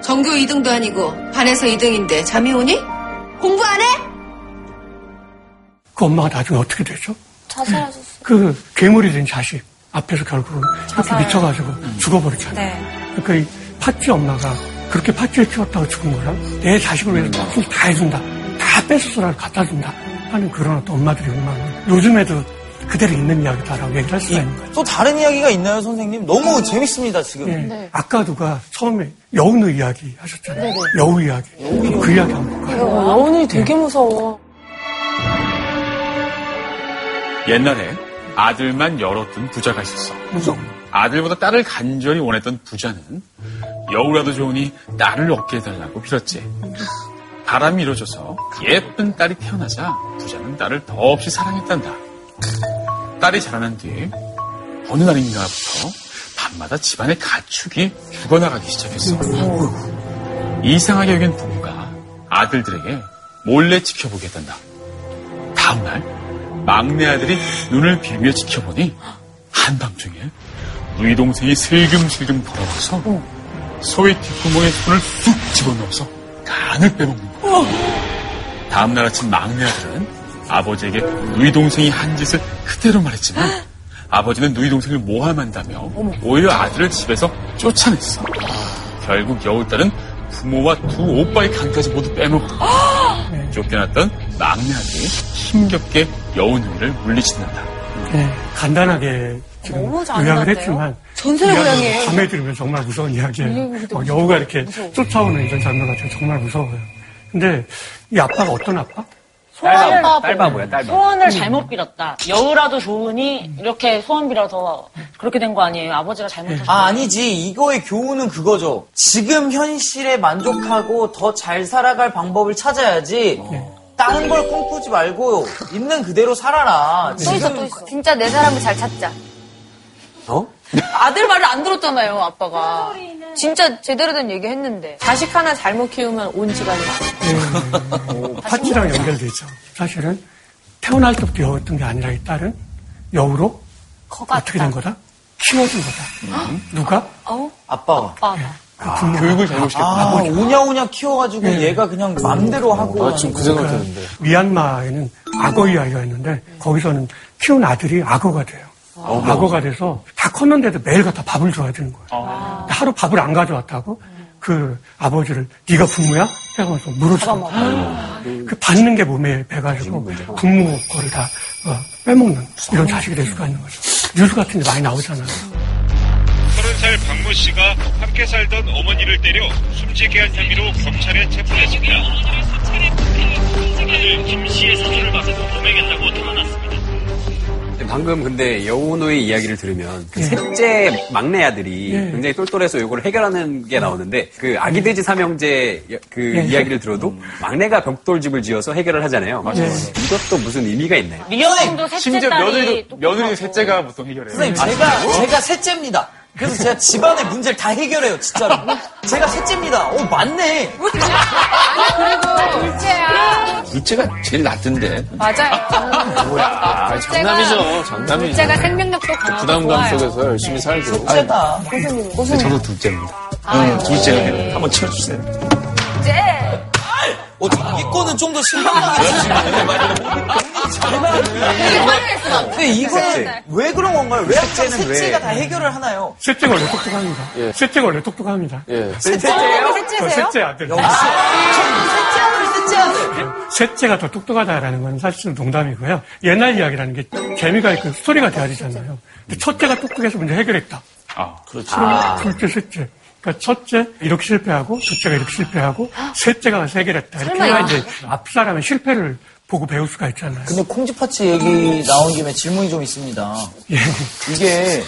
전교 2등도 아니고 반에서 2등인데 잠이 오니? 공부 안 해? 그 엄마가 나중에 어떻게 되죠? 자살하셨어. 그 괴물이 된 자식 앞에서 결국은 그렇게 자살. 미쳐가지고 죽어버리잖아요. 네. 그러니까 이 팥쥐 엄마가 그렇게 팥쥐를 키웠다고 죽은 거랑 내 자식을 위해서 무슨 다 해준다. 다 뺏어서라도 갖다 준다. 하는 그런 어떤 엄마들이 얼마나 요즘에도 그대로 있는 이야기다라고 얘기를 할 수가 있는 거예요. 또 다른 이야기가 있나요, 선생님? 너무 재밌습니다, 지금. 예. 아까 누가 처음에 여우의 이야기 하셨잖아요. 여우 이야기. 그 이야기 한번 볼까요? 여운이 되게 무서워. 옛날에 아들만 열었던 부자가 있었어. 아들보다 딸을 간절히 원했던 부자는 여우라도 좋으니 딸을 얻게 해달라고 빌었지. 바람이 이루어져서 예쁜 딸이 태어나자 부자는 딸을 더없이 사랑했단다. 딸이 자라난 뒤에 어느 날인가부터 밤마다 집안의 가축이 죽어나가기 시작했어. 이상하게 여긴 부부가 아들들에게 몰래 지켜보게 했단다. 다음날 막내 아들이 눈을 비비며 지켜보니 한밤중에 누이 동생이 슬금슬금 걸어와서 소의 뒷구멍에 손을 쑥 집어넣어서 간을 빼먹는 거야. 다음날 아침 막내 아들은 아버지에게 누이 동생이 한 짓을 그대로 말했지만 아버지는 누이 동생을 모함한다며 오히려 아들을 집에서 쫓아냈어. 결국 여울딸은 부모와 두 오빠의 간까지 모두 빼먹고 쫓겨났던 막내 아들이 힘겹게 여운이를 물리친단다. 네, 간단하게 너무 요약을? 했지만 전설의 고향이에요. 밤에 들으면 정말 무서운 이야기예요. 어, 여우가 이렇게 쫓아오는 이런 장면 같은 정말 무서워요. 근데 이 아빠가 어떤 아빠? 소원을 딸바보야, 딸바보. 소원을 잘못 빌었다. 여우라도 좋으니 이렇게 소원 빌어서 그렇게 된 거 아니에요. 아버지가 잘못하셨다. 아, 아니지. 이거의 교훈은 그거죠. 지금 현실에 만족하고 더 잘 살아갈 방법을 찾아야지. 다른 걸 꿈꾸지 말고 있는 그대로 살아라. 또 있어, 또 있어. 진짜 내 사람을 잘 찾자. 어? 아들 말을 안 들었잖아요, 아빠가. 진짜 제대로 된 얘기 했는데. 자식 하나 잘못 키우면 온 집안이 망해. 파티랑 연결되죠. 사실은 태어날 때부터 여우였던 게 아니라 이 딸은 여우로 어떻게 된 거다? 키워준 거다. 누가? 아빠가. 교육을 잘못시켰다. 아, 오냐오냐 키워가지고 네. 얘가 그냥 맘대로 하고. 아, 지금 그 생각 드는데. 미얀마에는 악어 이야기가 있는데 거기서는 키운 아들이 악어가 돼요. 악어가 돼서 다 컸는데도 매일 갖다 밥을 줘야 되는 거예요. 하루 밥을 안 가져왔다고 그 아버지를 네가 부모야? 해가면서 물어서 그 받는 게 몸에 배가지고 부모 거를 다 어, 빼먹는 이런 자식이 될 수가 있는 거죠. 뉴스 같은 데 많이 나오잖아요. 서른 살 박모 씨가 함께 살던 어머니를 때려 숨지게 한 혐의로 경찰에 체포됐습니다. 아들 김 씨의 사진을 봐서 도매겠다고 드러났습니다. 방금 근데 여우노의 이야기를 들으면 그 예. 셋째 막내 아들이 예. 굉장히 똘똘해서 이걸 해결하는 게 나오는데 그 아기 돼지 삼형제 여- 그 예. 이야기를 들어도 막내가 벽돌집을 지어서 해결을 하잖아요. 맞아요. 이것도 무슨 의미가 있나요? 미영도 셋째 심지어 딸이 며느리도, 며느리 셋째가 보통 해결해요. 선생님, 아, 제가, 진짜요? 제가 셋째입니다. 그래서 제가 집안의 문제를 다 해결해요, 진짜로. 제가 셋째입니다. 오, 맞네. 그리고 둘째야. 둘째가 제일 낫던데. 맞아요. 뭐야. 아, 장남이죠. 장남이죠. 둘째가 생명력도 강하고 부담감 좋아요. 속에서 열심히 살고. 셋째다. 네, 저도 둘째입니다. 응, 둘째 한번 치워주세요. 둘째. 어, 자기 거는 좀더 잘하네. 근데 이거는 왜 그런 건가요? 왜 항상 셋째가 왜? 다 해결을 하나요? 셋째가 원래 똑똑합니다. 예. 셋째가 원래 똑똑합니다. 예. 셋째예요? 저 셋째세요? 셋째 아들. 셋째 아들, 셋째 아들. 셋째가 더 똑똑하다라는 건 사실은 농담이고요. 옛날 이야기라는 게 재미가 있고 스토리가 돼야 되잖아요. 근데 첫째가 똑똑해서 문제 해결했다. 아, 그렇지. 둘째, 셋째. 그러니까 첫째 이렇게 실패하고 둘째가 이렇게 실패하고 셋째가 가서 해결했다. 이렇게 설마요? 해야 이제 앞 사람의 실패를 보고 배울 수가 있잖아요. 근데 콩쥐파츠 얘기 나온 김에 질문이 좀 있습니다. 예. 이게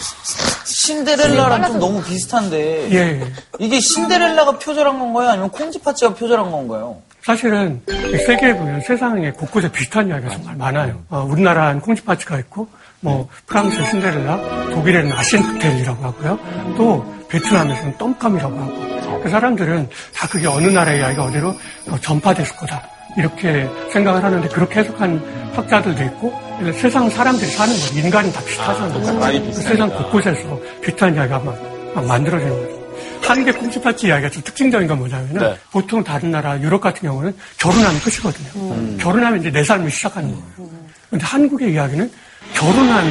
신데렐라랑 좀 너무 비슷한데 예. 이게 신데렐라가 표절한 건가요? 아니면 콩쥐파츠가 표절한 건가요? 사실은 이 세계에 보면 세상에 곳곳에 비슷한 이야기가 정말 많아요. 어, 우리나라는 콩쥐파츠가 있고, 뭐, 프랑스 신데렐라, 독일에는 아신트텔이라고 하고요. 또, 베트남에서는 똠감이라고 하고. 그 사람들은 다 그게 어느 나라의 이야기가 어디로 어, 전파됐을 거다. 이렇게 생각을 하는데 그렇게 해석한 학자들도 있고, 세상 사람들이 사는 거, 인간이 다 비슷하잖아요. 많이 그. 세상 곳곳에서 비슷한 이야기가 막, 막 만들어지는 거죠. 한국의 콩쥐파츠 이야기가 좀 특징적인 건 뭐냐면은 네. 보통 다른 나라 유럽 같은 경우는 결혼하면 끝이거든요. 결혼하면 이제 내 삶을 시작하는 거예요. 근데 한국의 이야기는 결혼한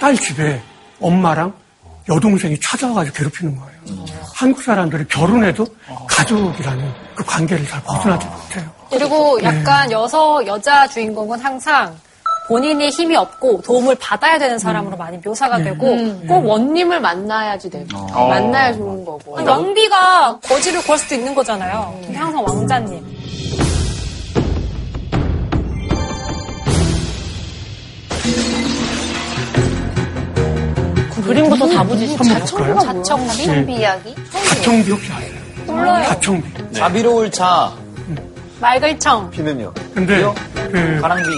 딸 집에 엄마랑 여동생이 찾아와가지고 괴롭히는 거예요. 한국 사람들이 결혼해도 가족이라는 그 관계를 잘 벗어나지 못해요. 그리고 네. 약간 여서, 여자 주인공은 항상 본인이 힘이 없고 도움을 받아야 되는 사람으로 많이 묘사가 네. 되고 꼭 원님을 만나야지 되고. 어. 만나야 좋은 거고. 아니, 왕비가 거지를 구할 수도 있는 거잖아요. 근데 항상 왕자님. 그림부터 다부지 한번 볼까요? 자청비? 네. 이야기? 가청비 혹시 아세요? 몰라요. 가청비. 자비로울 자, 말글청. 피는요. 근데 그 가랑비.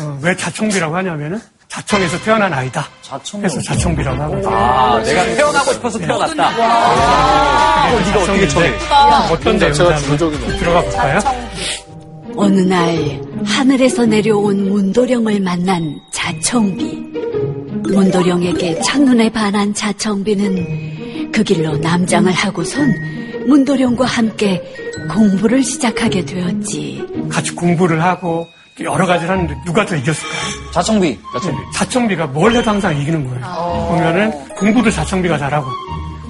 어, 왜 자청비라고 하냐면은 자청에서 태어난 아이다. 그래서 자청비라고 하거든요. 아, 내가 태어나고 싶어서 태어났다. 와. 어, 네가 어떻게 정해? 어떤 내용인지 들어가 볼까요? 어느 날 하늘에서 내려온 문도령을 만난 자청비. 문도령에게 첫눈에 반한 자청비는 그 길로 남장을 하고선 문도령과 함께 공부를 시작하게 되었지. 같이 공부를 하고 여러 가지를 하는데 누가 더 이겼을까요? 자청비. 자청비. 자청비가 뭘 해도 항상 이기는 거예요. 보면은 공부도 자청비가 잘하고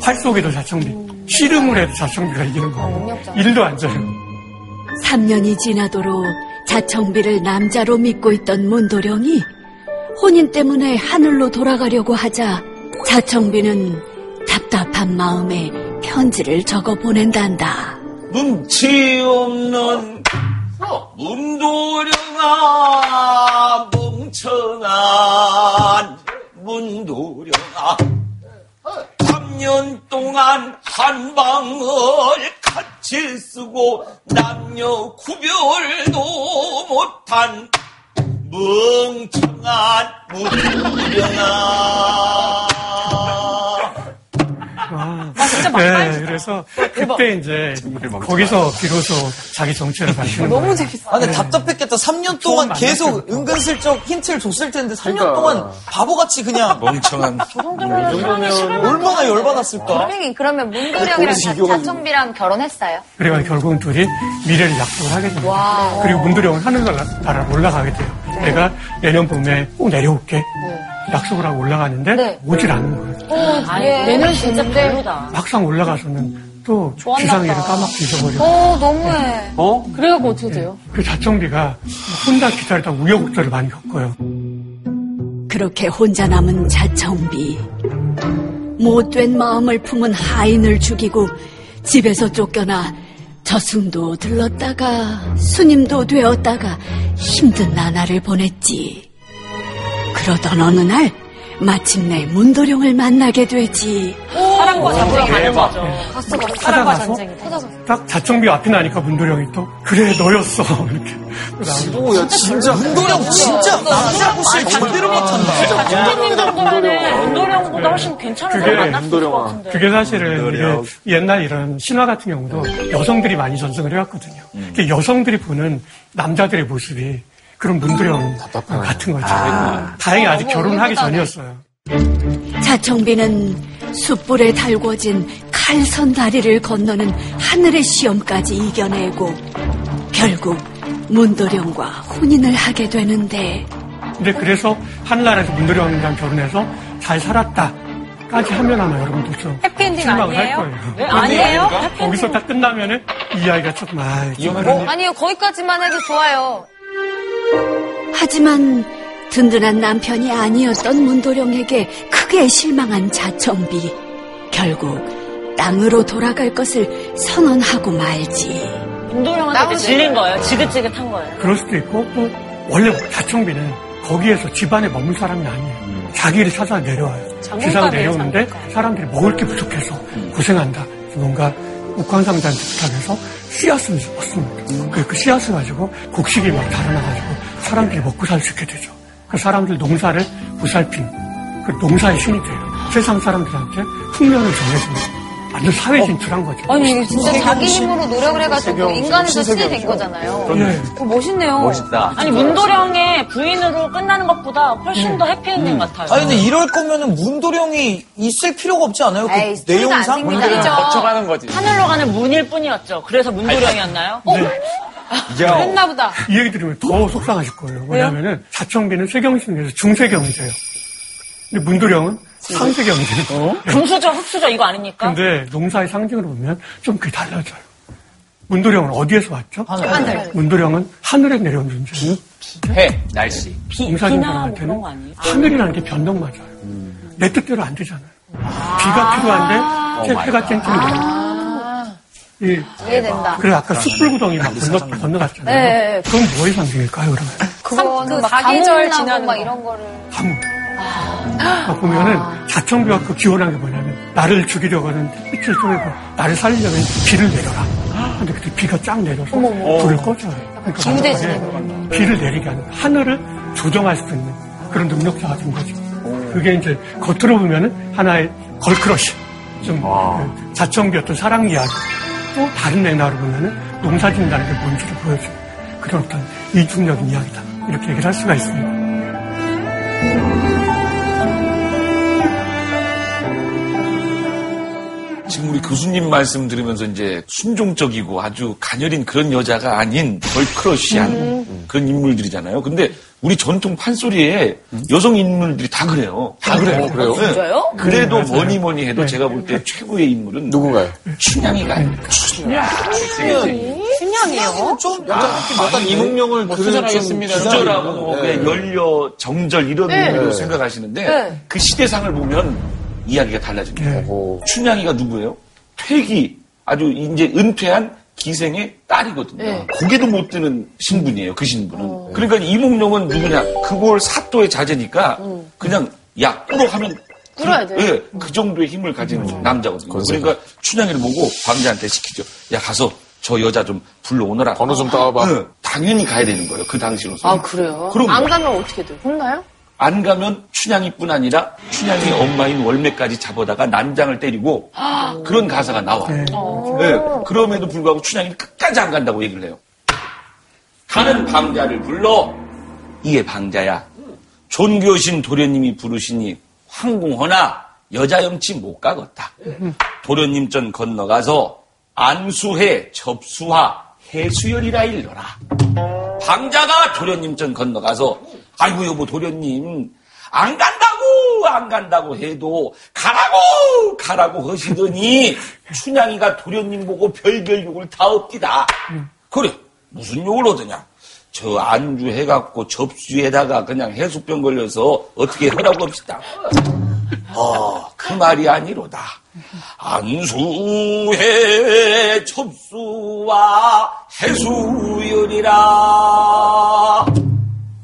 활쏘기도 자청비, 씨름을 해도 자청비가 이기는 거예요. 일도 안 져요. 3년이 지나도록 자청비를 남자로 믿고 있던 문도령이 혼인 때문에 하늘로 돌아가려고 하자 자청비는 답답한 마음에 편지를 적어 보낸단다. 눈치 없는 문도령아 멍청한 문도령아 3년 동안 한 방을 같이 쓰고 남녀 구별도 못한 멍청한 문도령아 아, 진짜 네, 막판이다. 그래서 그때 이제 거기서 비로소 자기 정체를 밝히는 너무 거예요. 재밌어. 아, 근데 답답했겠다. 3년 동안 계속 은근슬쩍 힌트를 줬을 텐데 3년 그러니까. 동안 바보같이 그냥 멍청한 얼마나 열받았을까? 선생님 그러면 문도령이랑 자- 자청비랑 결혼했어요? 그래가 결국은 둘이 미래를 약속을 하게 됩니다. 와. 그리고 문두령은 하늘나라를 올라가게 돼요. 내가 내년 봄에 꼭 내려올게. 약속을 하고 올라가는데 네. 오질 않는 거예요. 아니, 예. 내년 진짜 별로다. 막상 올라가서는 또 좋았나 주상이를 보다. 까맣게 잊어버리고 어 너무해. 어? 그래갖고 어떻게 돼요? 그 자청비가 혼자 기다리다 우여곡절을 많이 겪어요. 그렇게 혼자 남은 자청비. 못된 마음을 품은 하인을 죽이고 집에서 쫓겨나 저승도 들렀다가 스님도 되었다가 힘든 나날을 보냈지. 그러던 어느 날 마침내 문도령을 만나게 되지. 사랑과 전쟁이 가는. 거죠. 사랑과 찾아가서? 전쟁이. 딱 자청비 앞에 나니까 문도령이 또 그래 너였어 이렇게 오, 야, 진짜. 문도령 진짜 남자 구실 반대로 못한다. 선생님 정도면은 문도령보다 훨씬 괜찮은 그게 사람 만났을 것. 같은데. 그게 사실은 문도령. 이게 옛날 이런 신화 같은 경우도 여성들이 많이 전승을 해왔거든요. 그 여성들이 보는 남자들의 모습이 그런 문두령 같은 거죠. 다행히 아직 결혼하기 전이었어요. 자청비는 숯불에 달궈진 칼선 다리를 건너는 하늘의 시험까지 이겨내고 결국 문도령과 혼인을 하게 되는데 근데 그래서 하늘나라에서 문두령이랑 결혼해서 잘 살았다까지 하면 아마 여러분들 좀 해피엔딩 실망을 할 아니에요? 거예요. 왜 아니에요? 거기서 딱 끝나면은 이 아이가 조금 아, 좀 일- 아니요 거기까지만 해도 좋아요. 하지만 든든한 남편이 아니었던 문도령에게 크게 실망한 자청비 결국 땅으로 돌아갈 것을 선언하고 말지. 문도령한테 질린 거예요. 지긋지긋한 거예요. 그럴 수도 있고 또 원래 자청비는 거기에서 집안에 머물 사람이 아니에요. 자기를 찾아 내려와요. 지상 내려오는데 사람들이 먹을 게 부족해서 고생한다. 그래서 뭔가 옥황상자한테 부탁해서 씨앗을 얻습니다. 그, 그 씨앗을 가지고 곡식이 막 자라나가지고 사람들이 먹고 살 수 있게 되죠. 그 사람들 농사를 보살핀 그 농사의 신이 돼요. 세상 사람들한테 풍년을 전해줍니다. 완전 사회 진출한 거죠. 아니 이게 진짜 자기 힘으로 노력을 해가지고 인간에서 신이 된. 거잖아요. 예. 어, 멋있네요. 멋있다. 아니 문도령의 부인으로 끝나는 것보다 훨씬 더 해피엔딩 같아요. 아니 근데 이럴 거면은 문도령이 있을 필요가 없지 않아요? 그 에이, 안 내용상? 생긴다. 문도령 거쳐가는 거지. 하늘로 가는 문일 뿐이었죠. 그래서 문도령이었나요? 네. 그랬나 보다. 이 얘기 들으면 더 속상하실 거예요. 왜냐하면 자청비는 세경신에서 중세경이 돼요. 근데 문도령은 상세경이 돼요. 금수저, 흑수저 이거 아닙니까? 근데 농사의 상징으로 보면 좀 그게 달라져요. 문도령은 어디에서 왔죠? 하늘. 문도령은 하늘에 내려온 존재예요. 해, 날씨. 비, 농사 비나 뭐 그런 거 아니에요? 하늘이라는 게 변동 맞아요. 내 뜻대로 안 되잖아요. 비가 필요한데 해가 쨍쨍 돼요. 이 이해된다. 그래 아까 숯불구덩이 막 건너, 건너갔잖아요. 네. 그건 뭐의 상징일까요, 그러면? 그거는 그막 사계절 지나는 막 거. 이런 거를. 가뭄. 아, 보면은 자청비가 그 기원한 게 뭐냐면 나를 죽이려고 하는 빛을 쪼개고 나를 살리려면 비를 내려라. 근데 그때 비가 쫙 내려서 불을 꺼줘요. 그러니까 기우대지네, 마지막에 비를 내리게 하는 하늘을 조정할 수 있는 그런 능력자가 된 거죠. 그게 이제 겉으로 보면은 하나의 걸크러쉬, 좀 그 자청비의 어떤 사랑 이야기. 또 다른 맥락으로 보면은 농사 짓는다는 게 뭔지를 보여주는 그런 어떤 이중적인 이야기다. 이렇게 얘기를 할 수가 있습니다. 지금 우리 교수님 말씀 들으면서 이제 순종적이고 아주 가녀린 그런 여자가 아닌 걸크러쉬한 그런 인물들이잖아요. 근데 우리 전통 판소리에 여성 인물들이 다 그래요. 다 그래요. 어, 그래요? 진짜요? 그래도 네, 맞아요. 뭐니 뭐니 해도 제가 볼 때 최고의 인물은 누군가요? 춘향이가 아닐까. 춘향. 춘향이에요? 좀 약간 이몽룡을 뭐 그런 투자하겠습니다. 좀 기절하고 네. 그냥 열려 정절 이런 네. 의미로 네. 생각하시는데 네. 그 시대상을 보면 이야기가 달라집니다. 네. 오. 춘향이가 누구예요? 퇴기 아주 이제 은퇴한 기생의 딸이거든요. 네. 고개도 못 드는 신분이에요. 그 신분은. 그러니까 이몽룡은 누구냐? 그걸 사또의 자제니까 그냥 야 꾸러 하면 꿇어야 돼. 예, 그 정도의 힘을 가진 남자거든요. 그러니까 춘향이를 보고 광자한테 시키죠. 야 가서 저 여자 좀 불러오너라. 번호 좀 따와봐. 예, 당연히 가야 되는 거예요. 그 당시로서. 아, 그래요? 그럼 안 가면 어떻게 돼요? 혼나요? 안 가면 춘향이뿐 아니라 춘향이 엄마인 월매까지 잡아다가 난장을 때리고 그런 가사가 나와요. 네. 네, 그럼에도 불구하고 춘향이는 끝까지 안 간다고 얘기를 해요. 가는 방자를 불러 이게 방자야. 존교신 도련님이 부르시니 황궁허나 여자 염치 못 가겠다. 도련님 전 건너가서 안수해 접수하 해수열이라 일러라. 방자가 도련님 전 건너가서 아이고 여보 도련님 안 간다고 안 간다고 해도 가라고 가라고 하시더니 춘향이가 도련님 보고 별별 욕을 다 엎디다. 그래 무슨 욕을 하더냐? 저 안주 해갖고 접수에다가 그냥 해수병 걸려서 어떻게 하라고 합시다. 어, 그 말이 아니로다. 안수해 접수와 해수열이라.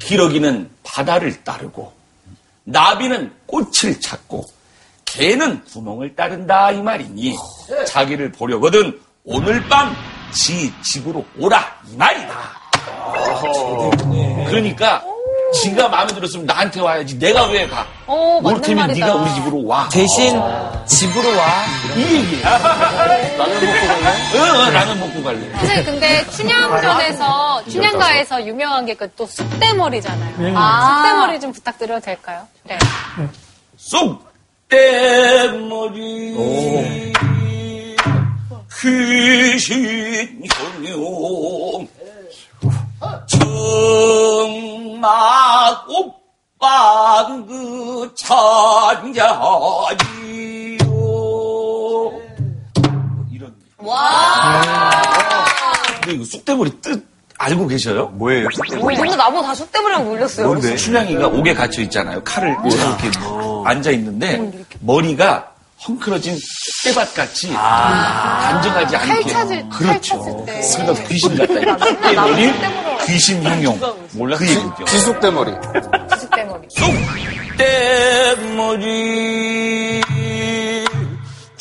기러기는 바다를 따르고 나비는 꽃을 찾고 개는 구멍을 따른다 이 말이니 자기를 보려거든 오늘 밤 지 집으로 오라 이 말이다. 그러니까 지가 마음에 들었으면 나한테 와야지 내가 왜 가? 어, 올 맞는 테면 말이다. 네가 우리 집으로 와. 대신 집으로 와. 이 얘기야. 라면 먹고 갈래? 응, 응, 라면 먹고 갈래. 사실 근데 춘향전에서 춘향가에서 유명한 게 그 또 쑥대머리잖아요. 네. 아, 쑥대머리 좀 부탁드려도 될까요? 네. 쑥대머리 귀신 형용 정막 옷방 그 찬자지요 이런 근데 이거 쑥대머리 뜻 알고 계셔요? 뭐예요? 근데 나보고 다 쑥대머리랑 놀렸어요. 뭔데? 춘향이가 옥에 갇혀 있잖아요. 칼을 이렇게 앉아 있는데 머리가 헝클어진 쑥대밭 같이 단정하지 않게. 칼 찾을- 칼 그렇죠. 그러다 귀신 같다. 쑥대머리 귀신 형용. 몰라 그 얘기죠. 지숙대머리. 쑥대머리. 쑥대머리.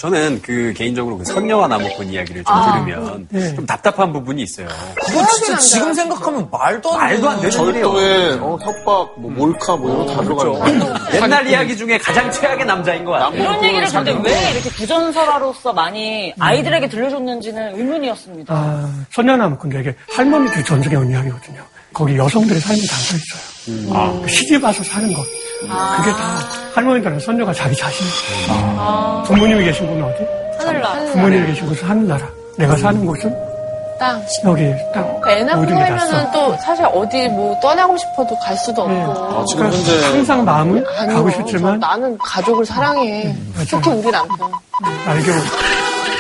저는 그 개인적으로 그 선녀와 나무꾼 이야기를 좀 들으면 네. 좀 답답한 부분이 있어요. 그거 진짜 지금 생각하면 말도 안 돼. 말도 안 되는 일이에요. 절도에 어, 협박, 뭐 몰카 뭐 이런 거 다 들어가는 거. 옛날 이야기 중에 가장 최악의 남자인 것 같아요. 이런 얘기를 근데 왜 이렇게 부전설화로서 많이 아이들에게 들려줬는지는 의문이었습니다. 아, 선녀 나무꾼데 이게 할머니들이 전쟁에 온 이야기거든요. 거기 여성들의 삶이 담겨 있어요. 그 시집 와서 사는 것. 그게 다 할머니들은 선녀가 자기 자신이에요. 부모님이 계신 곳은 어디? 하늘나라. 부모님이 계신 곳은 하늘나라. 내가 사는 곳은 땅. 여기 땅. 애 낳고 써. 또 사실 어디 뭐 떠나고 싶어도 갈 수도 없고. 아, 지금 그러니까 현재 항상 마음은 아니요, 가고 저 싶지만 나는 가족을 사랑해. 특히 우리 남편. 알게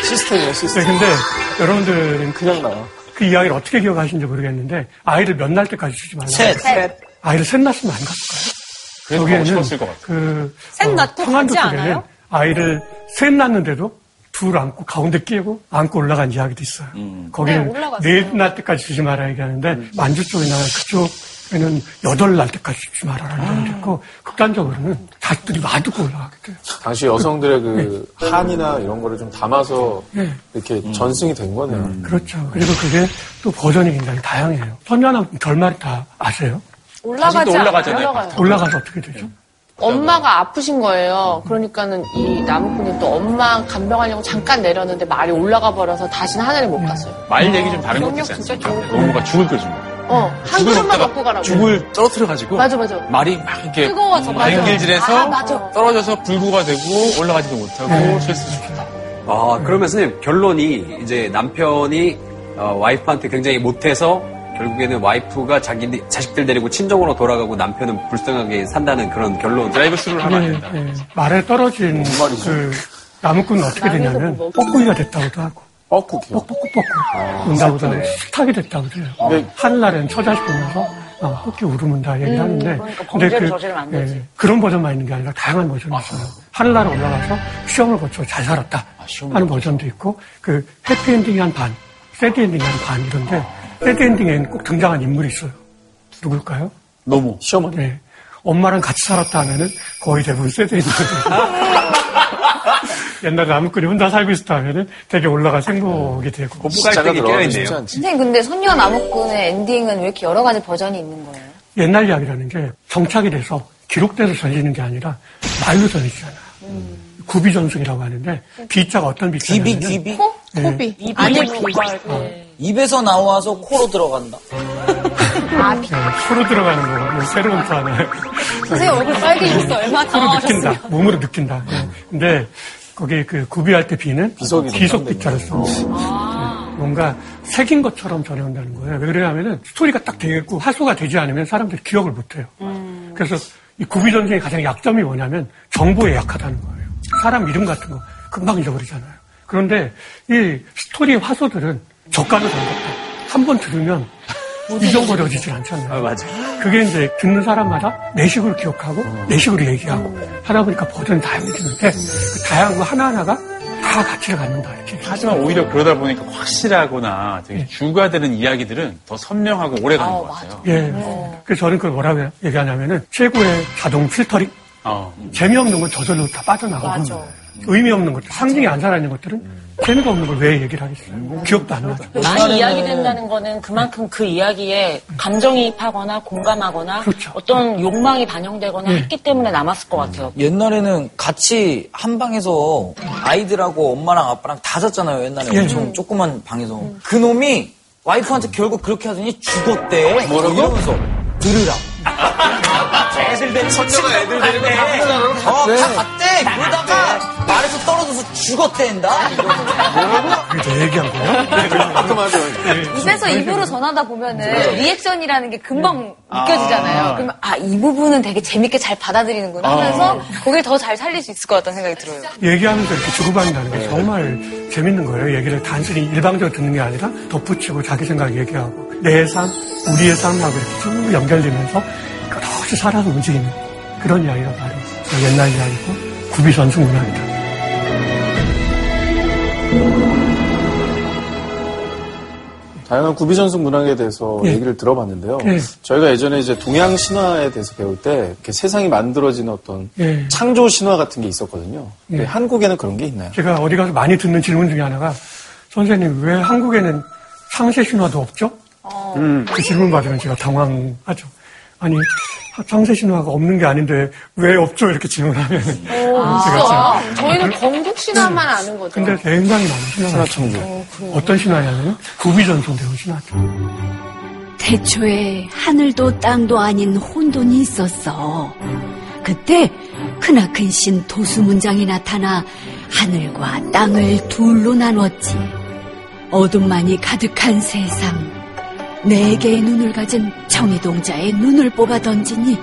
시스템이에요, 네, 시스템. 근데 여러분들은 그냥 나와. 그 이야기를 어떻게 기억하시는지 모르겠는데 아이를 몇 날 때까지 주지 말라. 셋. 아이를 셋 낳으면 안 갔을까요? 같아요. 그셋 어, 낳고 평안도 가지 쪽에는 않아요? 아이를 셋 낳는데도 둘 안고 가운데 끼고 안고 올라간 이야기도 있어요. 거기는 네. 넷날 때까지 주지 마라 얘기하는데 만주 쪽이나 그쪽에 는 여덟 날 때까지 주지 마라라는 이야기도 있고 극단적으로는 자식들이 놔두고 올라가게 돼요. 당시 여성들의 그 한이나 이런 거를 좀 담아서 네. 이렇게 전승이 된 거네요. 그렇죠. 그리고 그게 또 버전이 굉장히 다양해요. 선녀남 결말이 다 아세요? 올라가지 올라가잖아요. 올라가요. 올라가서 어떻게 되죠? 엄마가 아프신 거예요. 그러니까는 이 나무꾼이 또 엄마 간병하려고 잠깐 내렸는데 말이 올라가 버려서 다시는 하늘에 못 갔어요. 말 얘기 좀 다른 것도 진짜 않습니까? 좋은 노모가 죽을 끓여준 거. 어, 한 죽을 그릇만 먹고 가라고. 죽을 떨어뜨려가지고 맞아, 맞아. 말이 막 이렇게 뜨거워서, 맞아. 맹길질해서 아, 맞아. 떨어져서 불구가 되고 올라가지도 못하고 네. 실수 죽다. 아, 그러면 선생님, 결론이 이제 남편이 어, 와이프한테 굉장히 못해서 결국에는 와이프가 자기 자식들 데리고 친정으로 돌아가고 남편은 불쌍하게 산다는 그런 결론. 드라이브 스루를 하면 안 된다. 예, 말에 떨어진 그 나무꾼은 어떻게 되냐면 뻐꾸기가 됐다고도 하고 뻐꾸뻐꾸 운다고도 하고 수탉이 됐다고 그래요. 네. 하늘나라에 있는 처자식 보면서 어, 뻐끼 울으면 다 얘기를 음, 하는데 그러니까 범죄를 저지르면 안 되지. 그런 버전만 있는 게 아니라 다양한 버전이 있어요. 하늘나라 올라가서 시험을 거쳐 잘 살았다 하는 버전도 있고 그 해피엔딩이 한 반, 새드엔딩이 한 반 이런데 새드엔딩에는 꼭 등장한 인물이 있어요. 누굴까요? 너무 시어머니. 네. 엄마랑 같이 살았다 하면은 거의 대부분 새드엔딩이거든요. 옛날에 나무꾼이 혼자 살고 있었다 하면은 되게 올라가서 행복이 되고. 쉽지 않지. 선생님 근데 손녀 나무꾼의 엔딩은 왜 이렇게 여러 가지 버전이 있는 거예요? 옛날 이야기라는 게 정착이 돼서 기록돼서 전해지는 게 아니라 말로 전해지잖아요. 구비 전승이라고 하는데 비자가 어떤 비자냐면 귀비, 귀비? 코? 네. 코비. 아니, 아니, 구할 어. 때. 입에서 나와서 코로 들어간다. 네, 소로 들어가는 거, 뭐 새로운 또 하나. 선생님 얼굴 빨개졌어. 얼마나 당황하셨어요. 느낀다. 몸으로 느낀다. 네. 근데 거기 그 구비할 때 비는 비석 비자를 써. 네. 뭔가 새긴 것처럼 전해온다는 거예요. 왜 그러냐면은 스토리가 딱 되겠고 하소가 되지 않으면 사람들이 기억을 못 해요. 그래서 이 구비 전쟁의 가장 약점이 뭐냐면 정보에 약하다는 거예요. 사람 이름 같은 거 금방 잊어버리잖아요. 그런데 이 스토리 화소들은 저가로 전했다. 한 번 들으면 잊어버려지질 않잖아요. 아, 맞아. 그게 이제 듣는 사람마다 내 식으로 기억하고 내 식으로 얘기하고 하다 보니까 버전이 다양해지는데 그 다양한 거 하나하나가 다 가치를 갖는다 이렇게. 하지만 오히려 그러다 보니까 확실하거나 되게 주가 되는 이야기들은 더 선명하고 오래 가는 것 같아요. 예. 그래서 저는 그걸 뭐라고 얘기하냐면은 최고의 자동 필터링. 어. 재미없는 건 저절로 다 빠져나가고 의미 없는 것들, 상징이 안 살아있는 것들은 재미가 없는 걸 왜 얘기를 하겠어요? 기억도 안 나죠. 많이 이야기된다는 거는 그만큼 그 이야기에 감정이입하거나 공감하거나 그렇죠. 어떤 욕망이 반영되거나 네. 했기 때문에 남았을 것 같아요. 옛날에는 같이 한 방에서 아이들하고 엄마랑 아빠랑 다 잤잖아요. 옛날에 예. 엄청 조그만 방에서. 그 놈이 와이프한테 결국 그렇게 하더니 죽었대. 뭐라고? 이러면서 들으라. 애들 데리고 선녀가 애들 데리고 네. 다갔 대. 그러다가 말에서 떨어져서 죽었대인다. 그게 내 얘기한 거예요? 아까 맞아. 입에서 입으로 전하다 보면은 리액션이라는 게 금방 느껴지잖아요. 아. 그러면 아, 이 부분은 되게 재밌게 잘 받아들이는구나 하면서 거기를 더 잘 살릴 수 있을 것 같다는 생각이 들어요. 얘기하면서 이렇게 주고받는다는 게 정말 재밌는 거예요. 얘기를 단순히 일방적으로 듣는 게 아니라 덧붙이고 자기 생각 얘기하고 내 삶, 우리의 삶하고 이렇게 쭉 연결되면서 끝없이 살아서 움직이는 그런 이야기가 바로 옛날 이야기고 구비전승 문화입니다. 다양한 구비전승 문학에 대해서 예. 얘기를 들어봤는데요. 예. 저희가 예전에 이제 동양 신화에 대해서 배울 때 이렇게 세상이 만들어지는 어떤 예. 창조 신화 같은 게 있었거든요. 예. 한국에는 그런 게 있나요? 제가 어디 가서 많이 듣는 질문 중에 하나가 선생님 왜 한국에는 상세 신화도 없죠? 음. 그 질문 받으면 제가 당황하죠. 아니 상세 신화가 없는 게 아닌데 왜 없죠? 이렇게 질문하면 아, 저희는 건국 신화만 아는 거죠. 근데 굉장히 많은 신화가 신화 창조. 있어요. 어떤 신화냐면 구비전송되는 신화죠. 태초에 하늘도 땅도 아닌 혼돈이 있었어. 그때 크나큰 신 도수문장이 나타나 하늘과 땅을 둘로 나눴지. 어둠만이 가득한 세상. 네 개의 눈을 가진 정의동자의 눈을 뽑아 던지니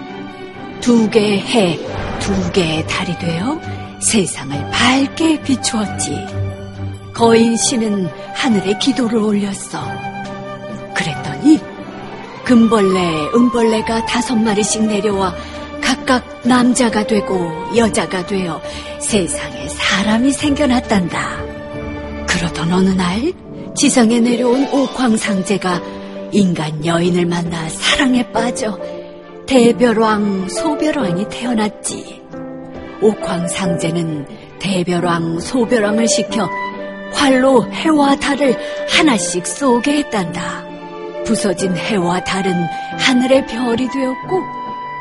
두 개의 해, 두 개의 달이 되어 세상을 밝게 비추었지. 거인 신은 하늘에 기도를 올렸어. 그랬더니 금벌레, 은벌레가 다섯 마리씩 내려와 각각 남자가 되고 여자가 되어 세상에 사람이 생겨났단다. 그러던 어느 날 지상에 내려온 옥황상제가 인간 여인을 만나 사랑에 빠져 대별왕, 소별왕이 태어났지. 옥황상제는 대별왕, 소별왕을 시켜 활로 해와 달을 하나씩 쏘게 했단다. 부서진 해와 달은 하늘의 별이 되었고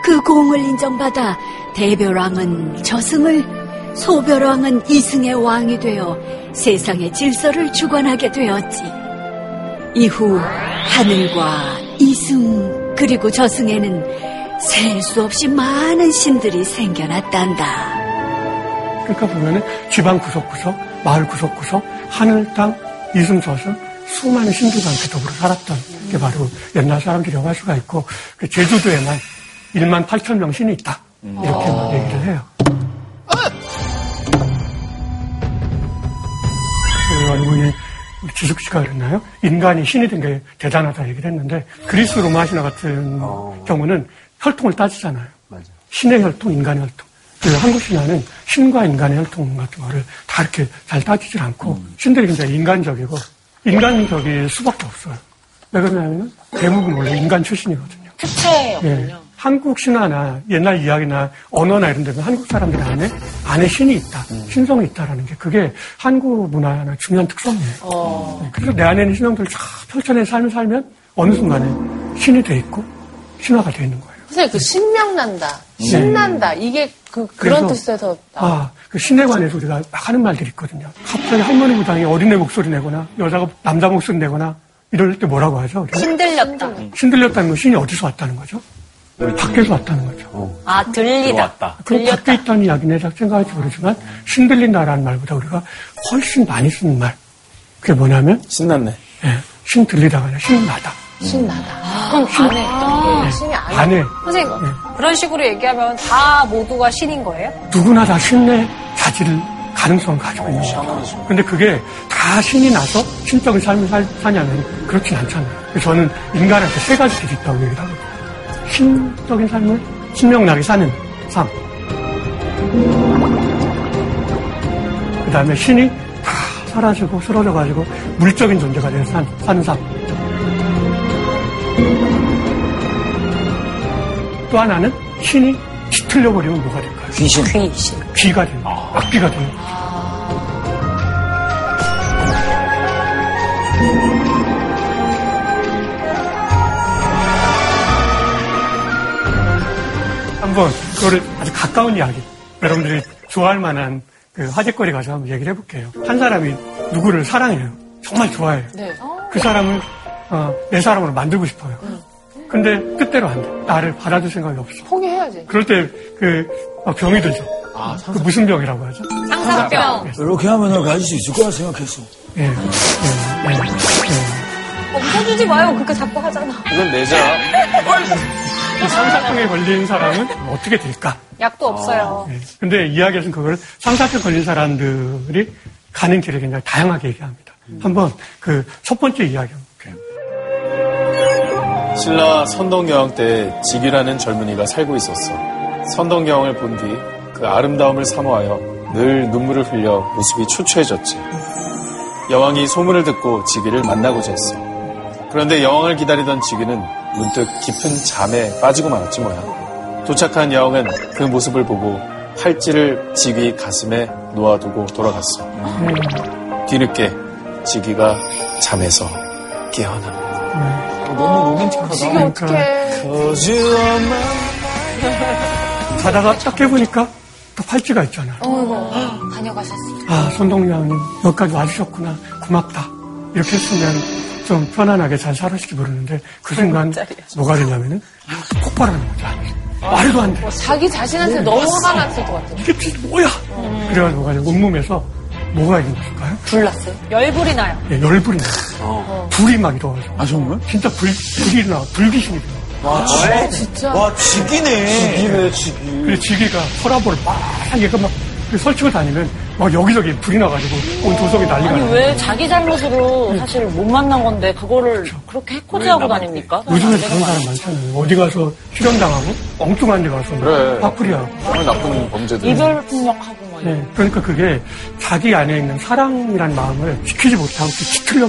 그 공을 인정받아 대별왕은 저승을 소별왕은 이승의 왕이 되어 세상의 질서를 주관하게 되었지. 이후 하늘과 이승 그리고 저승에는 셀 수 없이 많은 신들이 생겨났단다. 그러니까 보면은 집안 구석구석, 마을 구석구석, 하늘, 땅, 이승, 저승 수많은 신들과 함께 더불어 살았던 게 바로 옛날 사람들이라고 할 수가 있고 그 제주도에만 1만 8천 명 신이 있다. 이렇게 막 얘기를 해요. 그리고 이 지숙 씨가 그랬나요? 인간이 신이 된 게 대단하다 얘기를 했는데 그리스 로마 신화 같은 경우는 혈통을 따지잖아요. 신의 혈통, 인간의 혈통. 그 한국 신화는 신과 인간의 혈통 같은 거를 다 이렇게 잘 따지질 않고 신들이 굉장히 인간적이고 인간적일 수밖에 없어요. 왜 그러냐면 대부분 원래 인간 출신이거든요. 특채였군요. 예. 한국 신화나 옛날 이야기나 언어나 이런 데는 한국 사람들 안에 안에 신이 있다, 신성이 있다라는 게 그게 한국 문화나 중요한 특성이에요. 네, 그래서 내 안에 있는 신앙들을 쫙 펼쳐낸 삶을 살면 어느 순간에 신이 돼 있고 신화가 돼 있는 거예요. 선생님 그 신명 난다, 신난다 이게 그 그런 그래서- 뜻에서 아, 그 신에 관해서 우리가 막 하는 말들이 있거든요. 갑자기 할머니 무당이 어린애 목소리 내거나 여자가 남자 목소리 내거나 이럴 때 뭐라고 하죠? 우리가? 신들렸다. 신들렸다는 건 신이 어디서 왔다는 거죠? 밖에서 왔다는 거죠. 아, 들리다. 그 밖에 있다는 이야기는 잘 생각할지 모르지만 신들린다라는 말보다 우리가 훨씬 많이 쓰는 말. 그게 뭐냐면 신났네. 예, 신 들리다가 아니라 신나다. 신나다. 그럼 안에. 아, 예, 신이 아니. 안에 선생님, 그런 식으로 얘기하면 다 모두가 신인 거예요? 누구나 다 신의 자질을 가능성을 가지고 있는 거죠. 근데 그게 다 신이 나서 신적인 삶을 살, 사냐면 그렇진 않잖아요. 그래서 저는 인간한테 세 가지 길이 있다고 얘기를 하거든요. 신적인 삶을 신명나게 사는 삶. 그 다음에 신이 다 사라지고 쓰러져가지고 물적인 존재가 돼서 산, 사는 삶. 또 하나는 신이 짙틀려 버리면 뭐가 될까요? 귀신. 귀신. 귀가 되는 거예요. 악귀가 되는 거예요. 한번 그거를 아주 가까운 이야기, 여러분들이 좋아할 만한 그 화제거리 가서 한번 얘기를 해볼게요. 한 사람이 누구를 사랑해요. 정말 좋아해요. 네. 그 사람을 어, 내 사람으로 만들고 싶어요. 근데 뜻대로 안 돼. 나를 받아줄 생각이 없어. 포기해야지. 그럴 때 그 병이 들죠. 그 무슨 병이라고 하죠? 상사병. 이렇게 하면 가질 수 있을 거라 생각했어. 예, 예, 예, 예. 없어주지 마요. 그렇게 자꾸 하잖아. 이건 내자. 이 상사병에 걸린 사람은 어떻게 될까? 약도 없어요. 예. 근데 이야기에서는 그걸 상사병 걸린 사람들이 가는 길을 굉장히 다양하게 얘기합니다. 한번 그 첫 번째 이야기 한번 볼게요. 신라 선동여왕 때 직이라는 젊은이가 살고 있었어. 선동여왕을 본 뒤 그 아름다움을 사모하여 늘 눈물을 흘려 모습이 초췌해졌지. 여왕이 소문을 듣고 직위를 만나고자 했어. 그런데 여왕을 기다리던 직위는 문득 깊은 잠에 빠지고 말았지 뭐야. 도착한 여왕은 그 모습을 보고 팔찌를 직위 가슴에 놓아두고 돌아갔어. 뒤늦게 직위가 잠에서 깨어납니다. 너무 로맨틱하다. 지금 어떡해. 자다가 딱 깨보니까 또 팔찌가 있잖아요. 어이구, 다녀가셨어. 아, 손동양님 여기까지 와주셨구나. 고맙다. 이렇게 했으면 좀 편안하게 잘 살았을지 모르는데 그 순간 뭐가 되냐면은 폭발하는 거죠. 말도 안 돼. 자기 자신한테 너무 화가 났을 것 같아요. 이게 진짜 뭐야? 그래가지고 뭐가 온몸에서 뭐가 있는 걸까요? 불났어요? 열불이 나요. 예, 열불이 나. 불이 막 일어가지고. 아, 정말? 진짜 불, 불이 나. 불귀신이 일어나. 와, 아, 진짜. 와, 직이네. 직이네, 직이. 그래서 지기가 서랍을 막 얘가 막 설치고 다니면 막 여기저기 불이 나가지고 온 도성이 난리가 아니 나요. 왜 자기 잘못으로 사실 못 만난 건데 그거를 그렇게 해코지하고 다닙니까? 요즘에 그런 사람 많잖아요. 어디 가서 실현당하고 엉뚱한 데 가서 그래. 화풀이하고. 정말 나쁜 범죄들. 이별 폭력하고 막 네, 그러니까 그게 자기 안에 있는 사랑이라는 마음을 지키지 못하고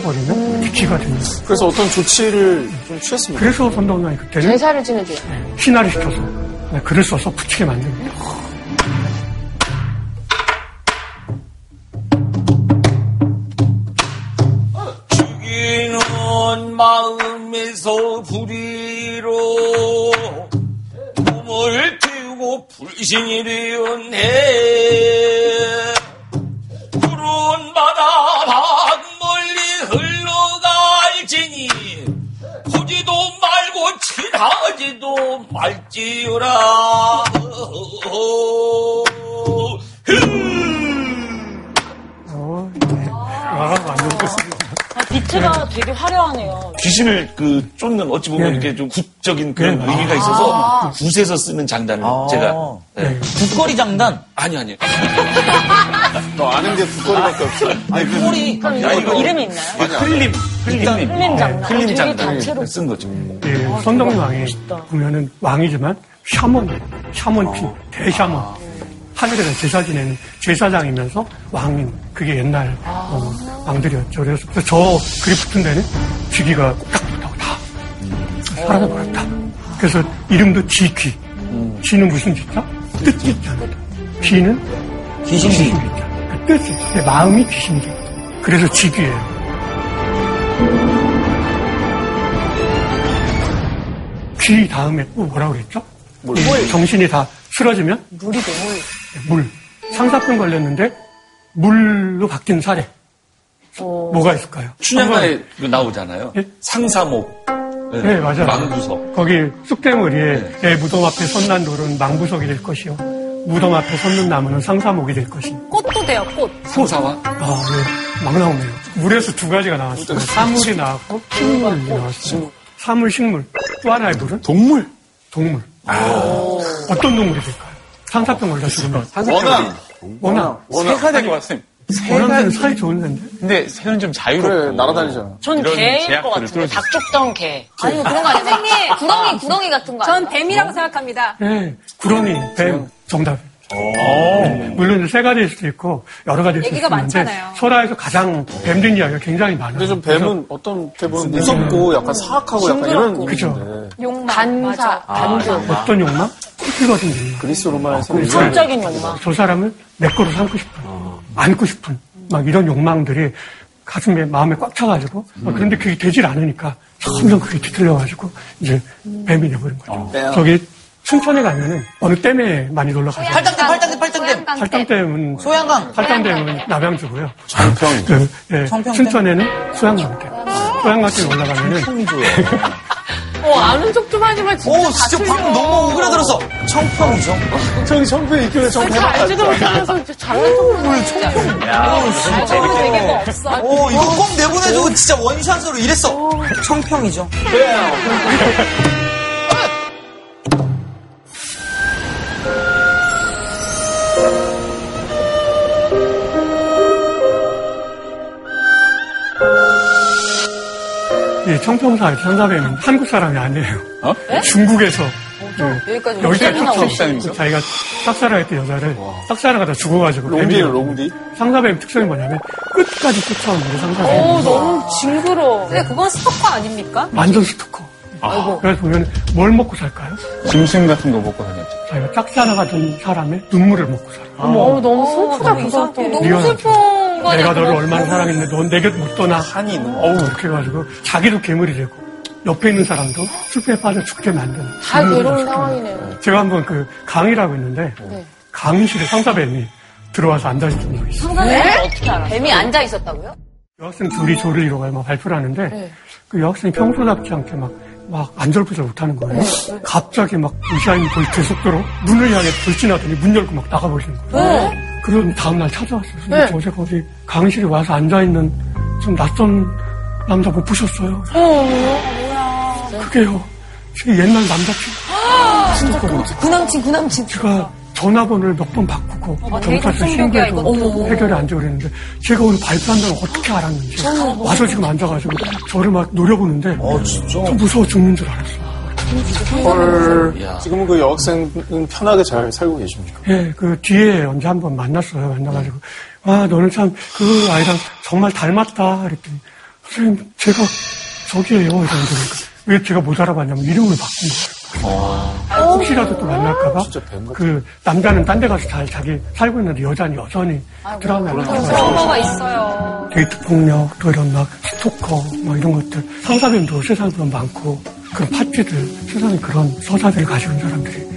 버리는 비키가 되는 거예요. 그래서 어떤 조치를 좀 취했습니다. 그래서 선동량이 그때는 제사를 지내줘요. 신화를 시켜서 네, 글을 써서 붙이게 만듭니다. 푸른 마음에서 불이로 몸을 태우고 불신이 되었네 푸른 바다 밖 멀리 흘러갈지니 보지도 말고 칠하지도 말지어라. 아, 완전 좋습니다. 아, 비트가 되게 화려하네요. 귀신을 그 쫓는 어찌 보면 네. 이렇게 좀 국적인 그런 네. 의미가 있어서 그 굿에서 쓰는 장단을 아. 제가 네. 국거리 장단. 아니 아니 너 아는 게 국거리밖에 없어. 아니 그 꼬리. 그럼 야, 이거 이거- 이름이 있나요? 흘림 흘림 흘림 장단. 흘림 되게 장단 단체로 쓴 거죠. 예, 선덕 왕이 보면은 왕이지만 샤먼, 샤먼 피, 대샤먼. 하늘에서 제사 지내는 제사장이면서 왕인, 그게 옛날 어, 왕들이었죠. 그래서 저 그리 붙은 데는 쥐기가 딱 붙다고 다 사라져버렸다. 그래서 이름도 쥐귀. 쥐는 무슨 쥐자? 뜻이 있잖아. 귀는 귀신귀. 그 뜻이, 내 마음이 귀신귀. 그래서 쥐귀예요. 귀 다음에 또 뭐라고 그랬죠? 물. 정신이 다 쓰러지면? 물이죠, 물. 물. 상사병 걸렸는데 물로 바뀐 사례. 뭐가 있을까요? 춘향가에 그 나오잖아요. 예? 상사목. 네, 맞아요. 망부석. 거기 쑥대머리에 내 무덤 앞에 선난 돌은 망부석이 될 것이요. 무덤 앞에 섰는 나무는 상사목이 될 것이. 꽃도 돼요, 꽃. 상사와 아, 네. 막 나오네요. 물에서 두 가지가 나왔어요. 사물이 나왔고 식물이 나왔어요. 사물, 식물. 또 하나의 물은? 동물. 동물. 어떤 동물이 될까요? 상사병 걸려 죽으면. 원앙. 원앙. 새가 되고 왔어요. 원앙은 사이 좋은데. 근데 새는 좀 자유롭고. 그래, 날아다니잖아. 전 개일 것 같은데. 닭 쫓던 개. 아니요, 그런 거 아니에요. 선생님, 구렁이, 구렁이 같은 거전 아니에요? 뱀이라고 생각합니다. 네. 구렁이, 뱀, 정답. 네. 물론 세 가지일 수도 있고 여러 가지일 수도 있는데. 소라에서 가장 뱀된 이야기가 굉장히 많아요. 근데 좀 뱀은 어떤 때 보면 무섭고 약간 사악하고 약간 이런 그죠. 욕망. 간사, 간주. 어떤 욕망? cult거든요. 그리스 로마에서 그 성적인 욕망. 저 사람을 내 거로 삼고 싶은, 안고 싶은, 막 이런 욕망들이 가슴에, 마음에 꽉 차가지고, 어, 그런데 그게 되질 않으니까 점점 그게 뒤틀려가지고, 이제 뱀이 돼버린 거죠. 저기 춘천에 가면은 어느 댐에 많이 놀러 가요. 팔당댐, 팔당댐, 팔당댐. 팔당댐은, 소양강. 팔당댐은 남양주고요. 장평. 그, 예, 청평댐. 춘천에는 소양강댐. 소양강댐 올라가면은, 어, 아는 척 좀 하지만 진짜 오, 다 진짜 틀려. 방금 너무 오그라들었어. 청평이죠. 저기 청평에 있길래 청평. 잘 알지도 못하면서 진짜 잘난 척을 청평. 야, 저는 되게 뭐 없어. 오, 이거 꼭 내보내주고 진짜 원샷으로 이랬어. 청평이죠. 이 청평사의 천사뱀은 한국 사람이 아니에요. 어? 중국에서 네. 여기까지 여기까지 쫓아오고 자기가 싹사랑 했던 여자를 싹사랑 하다 죽어가지고 롱디예요, 뱀이 롱디. 상사뱀 특성이 뭐냐면 끝까지 쫓아오는 게 상사뱀. 오, 너무 징그러워. 근데 그건 스토커 아닙니까? 완전 스토커. 그래서 보면 뭘 먹고 살까요? 짐승 같은 거 먹고 다녔죠. 자기가 짝사랑하던 사람의 눈물을 먹고 살아. 어, 너무 슬프다, 그거. 너무 미안 거네. 내가 너를. 얼마나 사랑했는데 넌내곁못 떠나. 한이 어우 이렇게 해가지고 자기도 괴물이 되고 옆에 있는 사람도 슬픔에 빠져 죽게 만드는. 다 괴로운. 상황이네요. 제가 한번 그 강의라고 있는데 네. 강의실에 상사뱀이 들어와서 앉아있던 적이 있어요. 상사는 어떻게 알아? 뱀이 앉아 있었다고요? 여학생 둘이 조를 이루고 막 발표를 하는데 네. 그 여학생이 평소답지 않게 막, 막 안절부절 못하는 거예요. 네. 갑자기 막 의자인 돌 계속도로 눈을 향해 돌진하더니 문 열고 막 나가버리는 거예요. 그럼 다음날 찾아왔어요. 네. 어제 거기 강의실에 와서 앉아있는 좀 낯선 남자 못 보셨어요? 그게요. 제 옛날 남자친구. 아, 진짜 스토커구나. 그 남친, 그 남친. 제가 전화번호를 몇 번 바꾸고 어, 되게 경찰서 신고해도. 해결이 안 되고 그랬는데 제가 오늘 발표한다는 걸 어떻게 알았는지 와서 지금 앉아가지고 저를 막 노려보는데 어, 진짜? 좀 무서워 죽는 줄 알았어요. 헐. 지금은 그 여학생은 편하게 잘 살고 계십니까? 예, 그 뒤에 언제 한번 만났어요. 만나가지고 아 너는 참 그 아이랑 정말 닮았다 그랬더니 선생님 제가 저기에요 이러니까 왜 제가 못 알아봤냐면 이름을 바꾼 거예요. 혹시라도 또 만날까봐 그 남자는 딴 데 가서 잘 자기 살고 있는데 여자는 여전히 드라마에 트라우마가 있어요. 데이트 폭력 또 이런 막 스토커 뭐 이런 것들 상사들도 세상에 보면 많고 그런 팥쥐들 세상에 그런 서사들을 가지고 있는 사람들이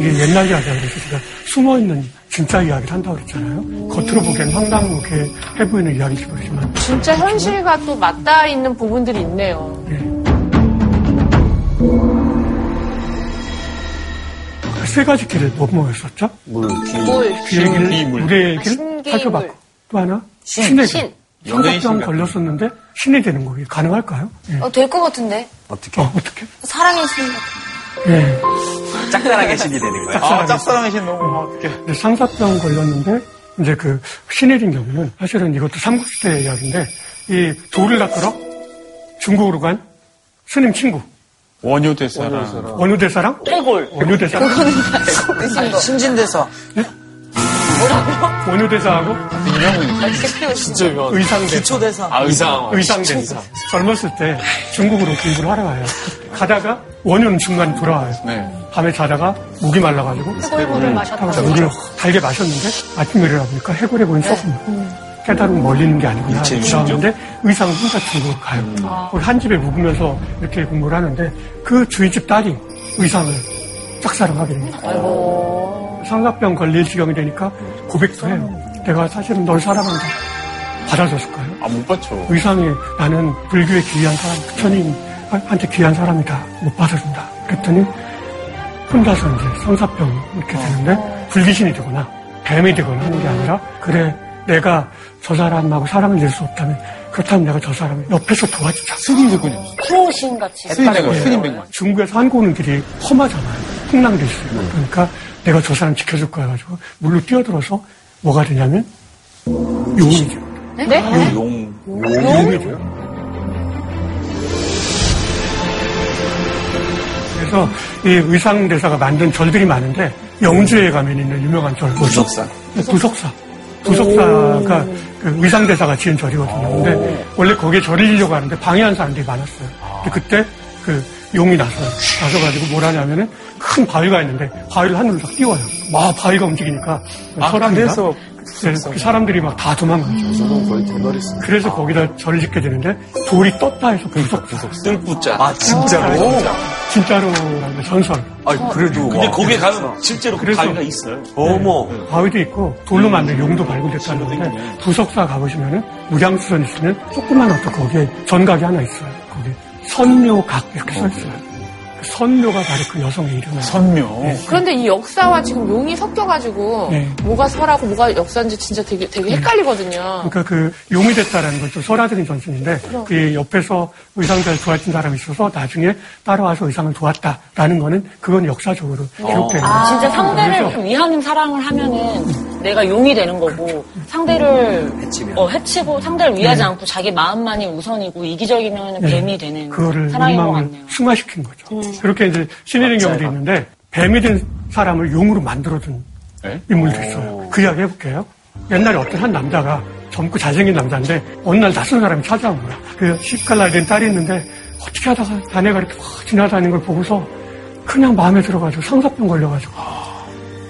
이게, 옛날 이야기야 그래서 제가 숨어 있는 진짜 이야기를 한다고 그랬잖아요. 겉으로 보기엔 황당하게 해 보이는 이야기일지 모르지만 진짜 현실과 또 맞닿아 있는 부분들이 있네요. 세 가지 길을 뭐 뭐였었죠? 물, 비, 물, 비의 길, 비물. 물의 아, 길, 신기물. 살펴봤고 또 하나 신, 신의 신. 길. 연예인 신 성적 병 같은 걸렸었는데 신이 되는 거기 가능할까요? 예. 어, 될 것 같은데. 어떻게? 어, 어떻게? 사랑의 신 같은. 예. 짝사랑의 신이 되는 거야? 짝사랑의 짝사랑의 신 너무 어떻게. 근데 상사병 걸렸는데 이제 그 신일인 경우는 사실은 이것도 삼국시대 이야기인데 이 돌을 낚으러 중국으로 간 스님 친구 원효 대사랑 원효대사랑 해골. 원효대사랑 신진대사. 원효대사하고 진짜 유명한. 의상대 기초대사. 아, 의상. 의상대 젊었을 때 중국으로 공부를 하러 가요. 가다가 원효는 중간 돌아와요. 네. 밤에 자다가 목이 말라가지고 해골물을 마셨다고. 물을 달게 마셨는데 아침에 일어나보니까 해골에 보니 조금 깨달음 멀리는 게 아니구나. 그러는데 의상은 혼자 중국으로 가요. 거기 한 집에 묵으면서 이렇게 공부를 하는데 그 주인집 딸이 의상을 짝사랑하게 됩니다. 상사병 걸릴 지경이 되니까 고백도 해요. 내가 사실은 널 사랑한다. 받아줬을까요? 아, 못 받죠. 의상이 나는 불교에 귀한 사람, 부처님한테 귀한 사람이다. 못 받아준다. 그랬더니 혼자서 이제 성사병 이렇게 되는데 불귀신이 되거나 뱀이 되거나 하는 게 아니라 그래 내가 저 사람하고 사랑을 낼 수 없다면 그렇다면 내가 저 사람을 옆에서 도와주자. 스님 되군요. 수호신 같이. 스님 백만. 중국에서 한국 오는 길이 험하잖아요. 풍랑도 있어요. 그러니까 내가 저 사람 지켜줄 거야 가지고 물로 뛰어들어서 뭐가 되냐면 용이 돼요. 네? 용. 용이 돼요. 그래서 이 의상대사가 만든 절들이 많은데 영주에 가면 있는 유명한 절 부석사. 부석사. 부석사가 그 의상대사가 지은 절이거든요. 근데 원래 거기에 절을 지려고 하는데 방해한 사람들이 많았어요. 근데 그때 그 용이 나서요. 나서가지고 뭘 하냐면은 큰 바위가 있는데 바위를 하늘로 딱 띄워요. 막 바위가 움직이니까 아, 사람이 그래서 네, 그 사람들이 막 다 도망가죠. 거의 대머리스. 그래서 거기다 절을 짓게 되는데 돌이 떴다 해서 부석 뜰부자. 아, 진짜로? 진짜로라는 전설. 아, 그래도. 근데 와, 거기에. 가면 실제로 그 바위가 있어요. 어머. 바위도 있고 돌로 만든 용도 발굴됐다는데 부석사 가보시면은 무량수선 있으면 조그만 어떤 거기에 전각이 하나 있어요. 거기 선묘각 이렇게 써 있어요. 그 선묘가 바로 그 여성의 이름이에요. 선묘. 그런데 이 역사와 지금 용이 섞여가지고 네. 뭐가 설하고 뭐가 역사인지 진짜 되게 되게 헷갈리거든요. 그러니까 그 용이 됐다라는 건 좀 설화적인 전승인데 그 옆에서 의상자를 도와준 사람이 있어서 나중에 따라와서 의상을 도왔다라는 거는 그건 역사적으로 기록되는 아, 진짜 상대를 위하는 사랑을 하면은 내가 용이 되는 거고 상대를 해치면. 어, 해치고 상대를 위하지 않고 자기 마음만이 우선이고 이기적이면 네. 뱀이 되는 그거를 사랑인 것 같네요. 승화시킨 거죠. 그렇게 이제 신인의 경우도 있는데 뱀이 된 사람을 용으로 만들어준 네? 인물도 있어요. 그 이야기 해볼게요. 옛날에 어떤 한 남자가 젊고 잘생긴 남자인데 어느 날 낯선 사람이 찾아온 거야. 그 시집갈 된 딸이 있는데 어떻게 하다가 자네가 이렇게 막 지나다니는 걸 보고서 그냥 마음에 들어가지고 상사병 걸려가지고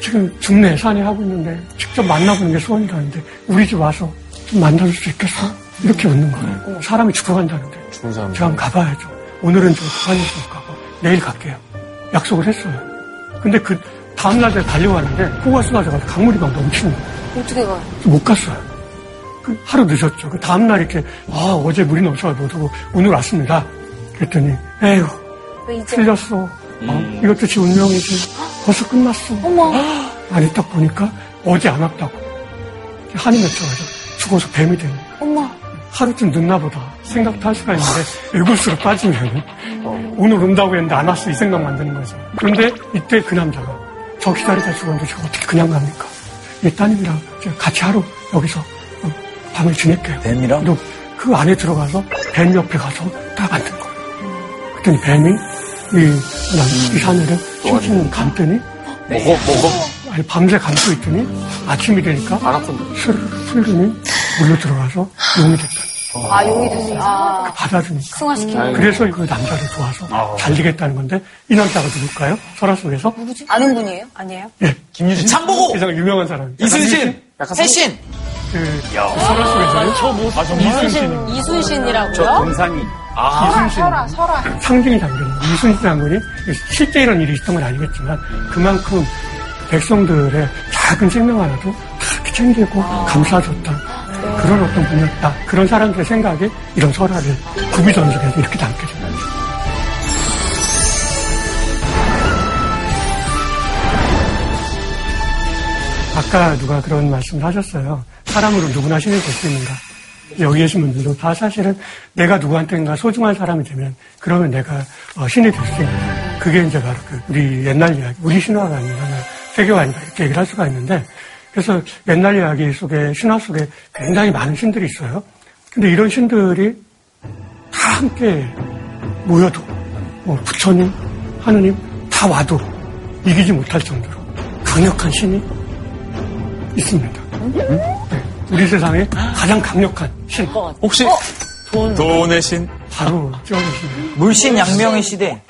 지금 중내 산에 하고 있는데 직접 만나보는 게 소원이라는데 우리 집 와서 좀 만나줄 수 있겠어? 이렇게 웃는 거예요. 사람이 죽어간다는데. 제가 한번 가봐야죠. 오늘은 좀못 가고 내일 갈게요. 약속을 했어요. 근데 그 다음날 제가 달려가는데 코가 쏟아져가지고 강물이 막 넘치는 거예요. 어떻게 가요? 못 갔어요. 그 하루 늦었죠. 그 다음날 이렇게 아 어제 물이 넘쳐가지고 못 오고 오늘 왔습니다. 그랬더니 에휴? 틀렸어. 어, 이것도 지 운명이지. 벌써 끝났어. 어머. 아니 딱 보니까 어제 안 왔다고. 한이 맺혀가지고 죽어서 뱀이 되는. 엄마. 하루쯤 늦나 보다 생각도 할 수가 있는데 일골수로 빠지면 오늘 온다고 했는데 안 왔어 이 생각만 드는 거죠. 그런데 이때 그 남자가 저 기다리다 죽었는데 제가 어떻게 그냥 갑니까? 이 따님이랑 같이 하루 여기서 어, 밤을 지낼게요. 뱀이랑? 너그 안에 들어가서 뱀 옆에 가서 딱 앉은 거예요. 그랬더니 뱀이 이, 남- 이 사내를 칭칭 감더니 먹어, 먹어. 아니, 밤새 감고 있더니 아침이 되니까 안 아픈데. 스르르 흘리니 물로 들어가서 용이 됐다. 아, 용이 되지. 아. 받아주니까. 승화시키는. 그래서 그 남자를 도와서 잘 되겠다는 건데 이 남자가 누굴까요? 설화 속에서 누구지? 아는 분이에요? 아니에요? 예. 김유신. 장보고! 가장 유명한 사람. 이순신! 해신! 그 설화 속에서요. 저 뭐, 이순신. 이순신이라고요? 동상이. 이순신. 설아, 설아. 상징이 담겨있는 이순신 장군이 실제 이런 일이 있었던 건 아니겠지만 그만큼 백성들의 작은 생명 하나도 다 이렇게 챙기고 감싸줬던 그런 어떤 분이었다. 그런 사람들의 생각에 이런 설화를 구비전술에서 이렇게 거죠. 아까 누가 그런 말씀을 하셨어요. 사람으로 누구나 신이 될 수 있는가. 여기 계신 분들도 다 사실은 내가 누구한테인가 소중한 사람이 되면 그러면 내가 어, 신이 될 수 있는 그게 이제 바로 그 우리 옛날 이야기, 우리 신화가 아니라 세계가 아닌가 이렇게 얘기를 할 수가 있는데 그래서 옛날 이야기 속에 신화 속에 굉장히 많은 신들이 있어요. 근데 이런 신들이 다 함께 모여도 뭐 부처님, 하느님 다 와도 이기지 못할 정도로 강력한 신이 있습니다. 네, 우리 세상에 가장 강력한 신. 혹시 돈. 돈의 신? 바로 쩌주신 물신 양명의 시대.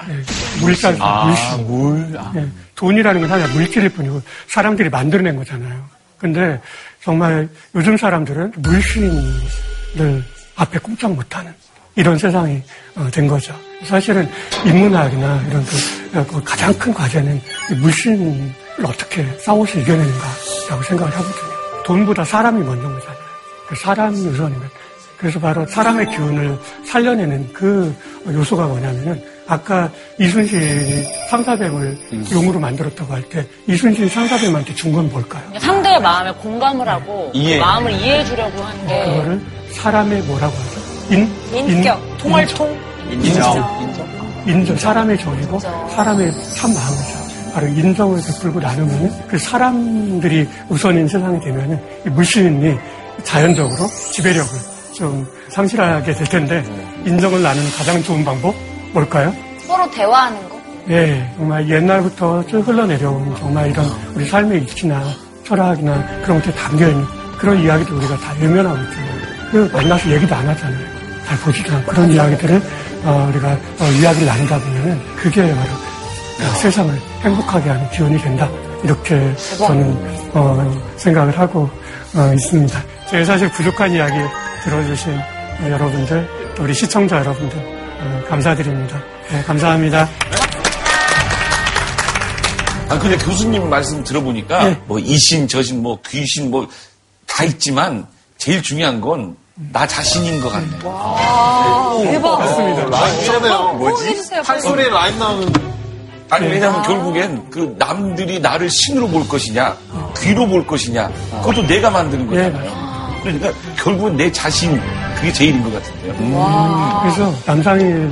물살, 아, 물신. 물. 아. 예, 돈이라는 건 사실 물질일 뿐이고 사람들이 만들어낸 거잖아요. 근데 정말 요즘 사람들은 물신을 앞에 꼼짝 못하는 이런 세상이 어, 된 거죠. 사실은 인문학이나 이런 그, 어, 그 가장 큰 과제는 이 물신을 어떻게 싸워서 이겨내는가라고 생각을 하거든요. 돈보다 사람이 먼저인 거잖아요. 그 우선인 거예요. 그래서 바로 사람의 기운을 살려내는 그 요소가 뭐냐면은 아까 이순신이 상사뱀을 용으로 만들었다고 할 때 이순신이 상사뱀한테 준 건 뭘까요? 상대의 마음에 공감을 하고 이해. 마음을 이해해 주려고 하는 게 그거를 사람의 뭐라고 하죠? 인, 인격, 통할통? 인정. 인정. 사람의 정이고 사람의 참 마음이죠. 바로 인정을 베풀고 나누면 그 사람들이 우선인 세상이 되면은 이 물신이 자연적으로 지배력을 좀 상실하게 될 텐데 인정을 나누는 가장 좋은 방법 뭘까요? 서로 대화하는 거. 예, 정말 옛날부터 쭉 흘러내려온 정말 이런 우리 삶의 이치나 철학이나 그런 것들이 담겨있는 그런 이야기들 우리가 다 외면하고 있잖아요. 그 만나서 얘기도 안 하잖아요. 잘 보지도 않고 그런 이야기들을 어, 우리가 어, 이야기를 나누다 보면은 그게 바로 어, 세상을 행복하게 하는 기원이 된다. 이렇게 저는 어, 생각을 하고 어, 있습니다. 제가 사실 부족한 이야기 들어주신 어, 여러분들, 또 우리 시청자 여러분들 어, 감사드립니다. 네, 감사합니다. 아, 근데 교수님 말씀 들어보니까 네. 뭐 이신, 저신, 뭐 귀신 뭐 다 있지만 제일 중요한 건 나 자신인 것 같네. 대박. 맞습니다. 라임이잖아요. 뭐지? 해주세요. 판소리에 라임 나오는. 아니 왜냐면 결국엔 그 남들이 나를 신으로 볼 것이냐, 귀로 볼 것이냐, 그것도 내가 만드는 거잖아요. 그러니까 결국은 내 자신 그게 제일인 것 같은데요. 그래서 남상일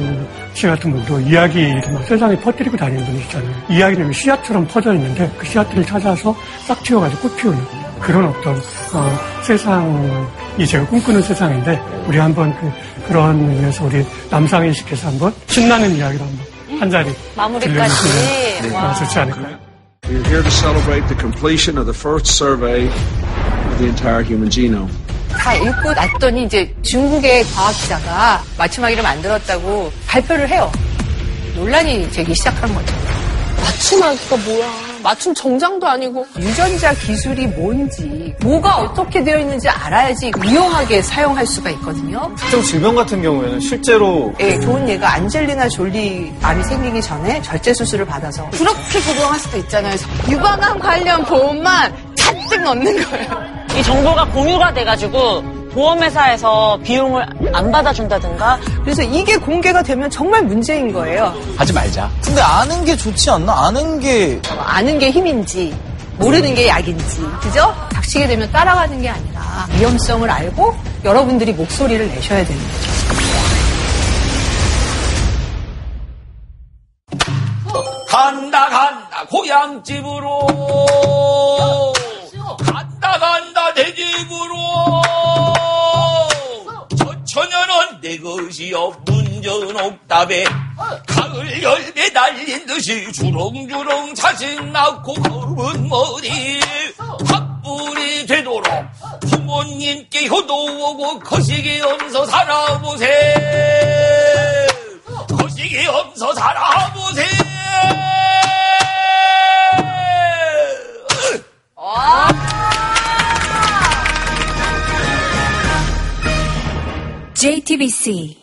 씨 같은 분도 이야기를 막 세상에 퍼뜨리고 다니는 분이시잖아요. 이야기는 씨앗처럼 퍼져 있는데 그 씨앗들을 찾아서 싹 틔워가지고 꽃 피우는 그런 어떤 어, 세상이 제가 꿈꾸는 세상인데 우리 한번 그, 그런 의미에서 우리 남상일 씨께서 한번 신나는 이야기로 한번 한 자리 마무리까지. 들려주시면 와. 어, 좋지 않을까요? We're here to celebrate the completion of the first survey of the entire human genome. 다 읽고 났더니 이제 중국의 과학자가 맞춤하기를 만들었다고 발표를 해요. 논란이 되기 시작한 거죠. 맞춤하기가 뭐야? 맞춤 정장도 아니고 유전자 기술이 뭔지 뭐가 어떻게 되어 있는지 알아야지 유용하게 사용할 수가 있거든요. 특정 질병 같은 경우에는 실제로 예, 좋은 예가 안젤리나 졸리 암이 생기기 전에 절제 수술을 받아서 그렇게 적용할 수도 있잖아요. 유방암 관련 보험만 잔뜩 넣는 거예요. 이 정보가 공유가 돼가지고 보험회사에서 비용을 안 받아준다든가 그래서 이게 공개가 되면 정말 문제인 거예요. 하지 말자. 근데 아는 게 좋지 않나? 아는 게. 아는 게 힘인지 모르는 게 약인지 그죠? 닥치게 되면 따라가는 게 아니라 위험성을 알고 여러분들이 목소리를 내셔야 되는 거죠. 간다 간다 고향집으로 간다 내 집으로. 저처녀는 내 것이여 문전 옥답에 가을 열매 달린 듯이 주렁주렁 자식 낳고 검은 머리 팥불이 되도록 부모님께 효도하고 거시기 없어 살아보세. 거시기 없어 살아보세 JTBC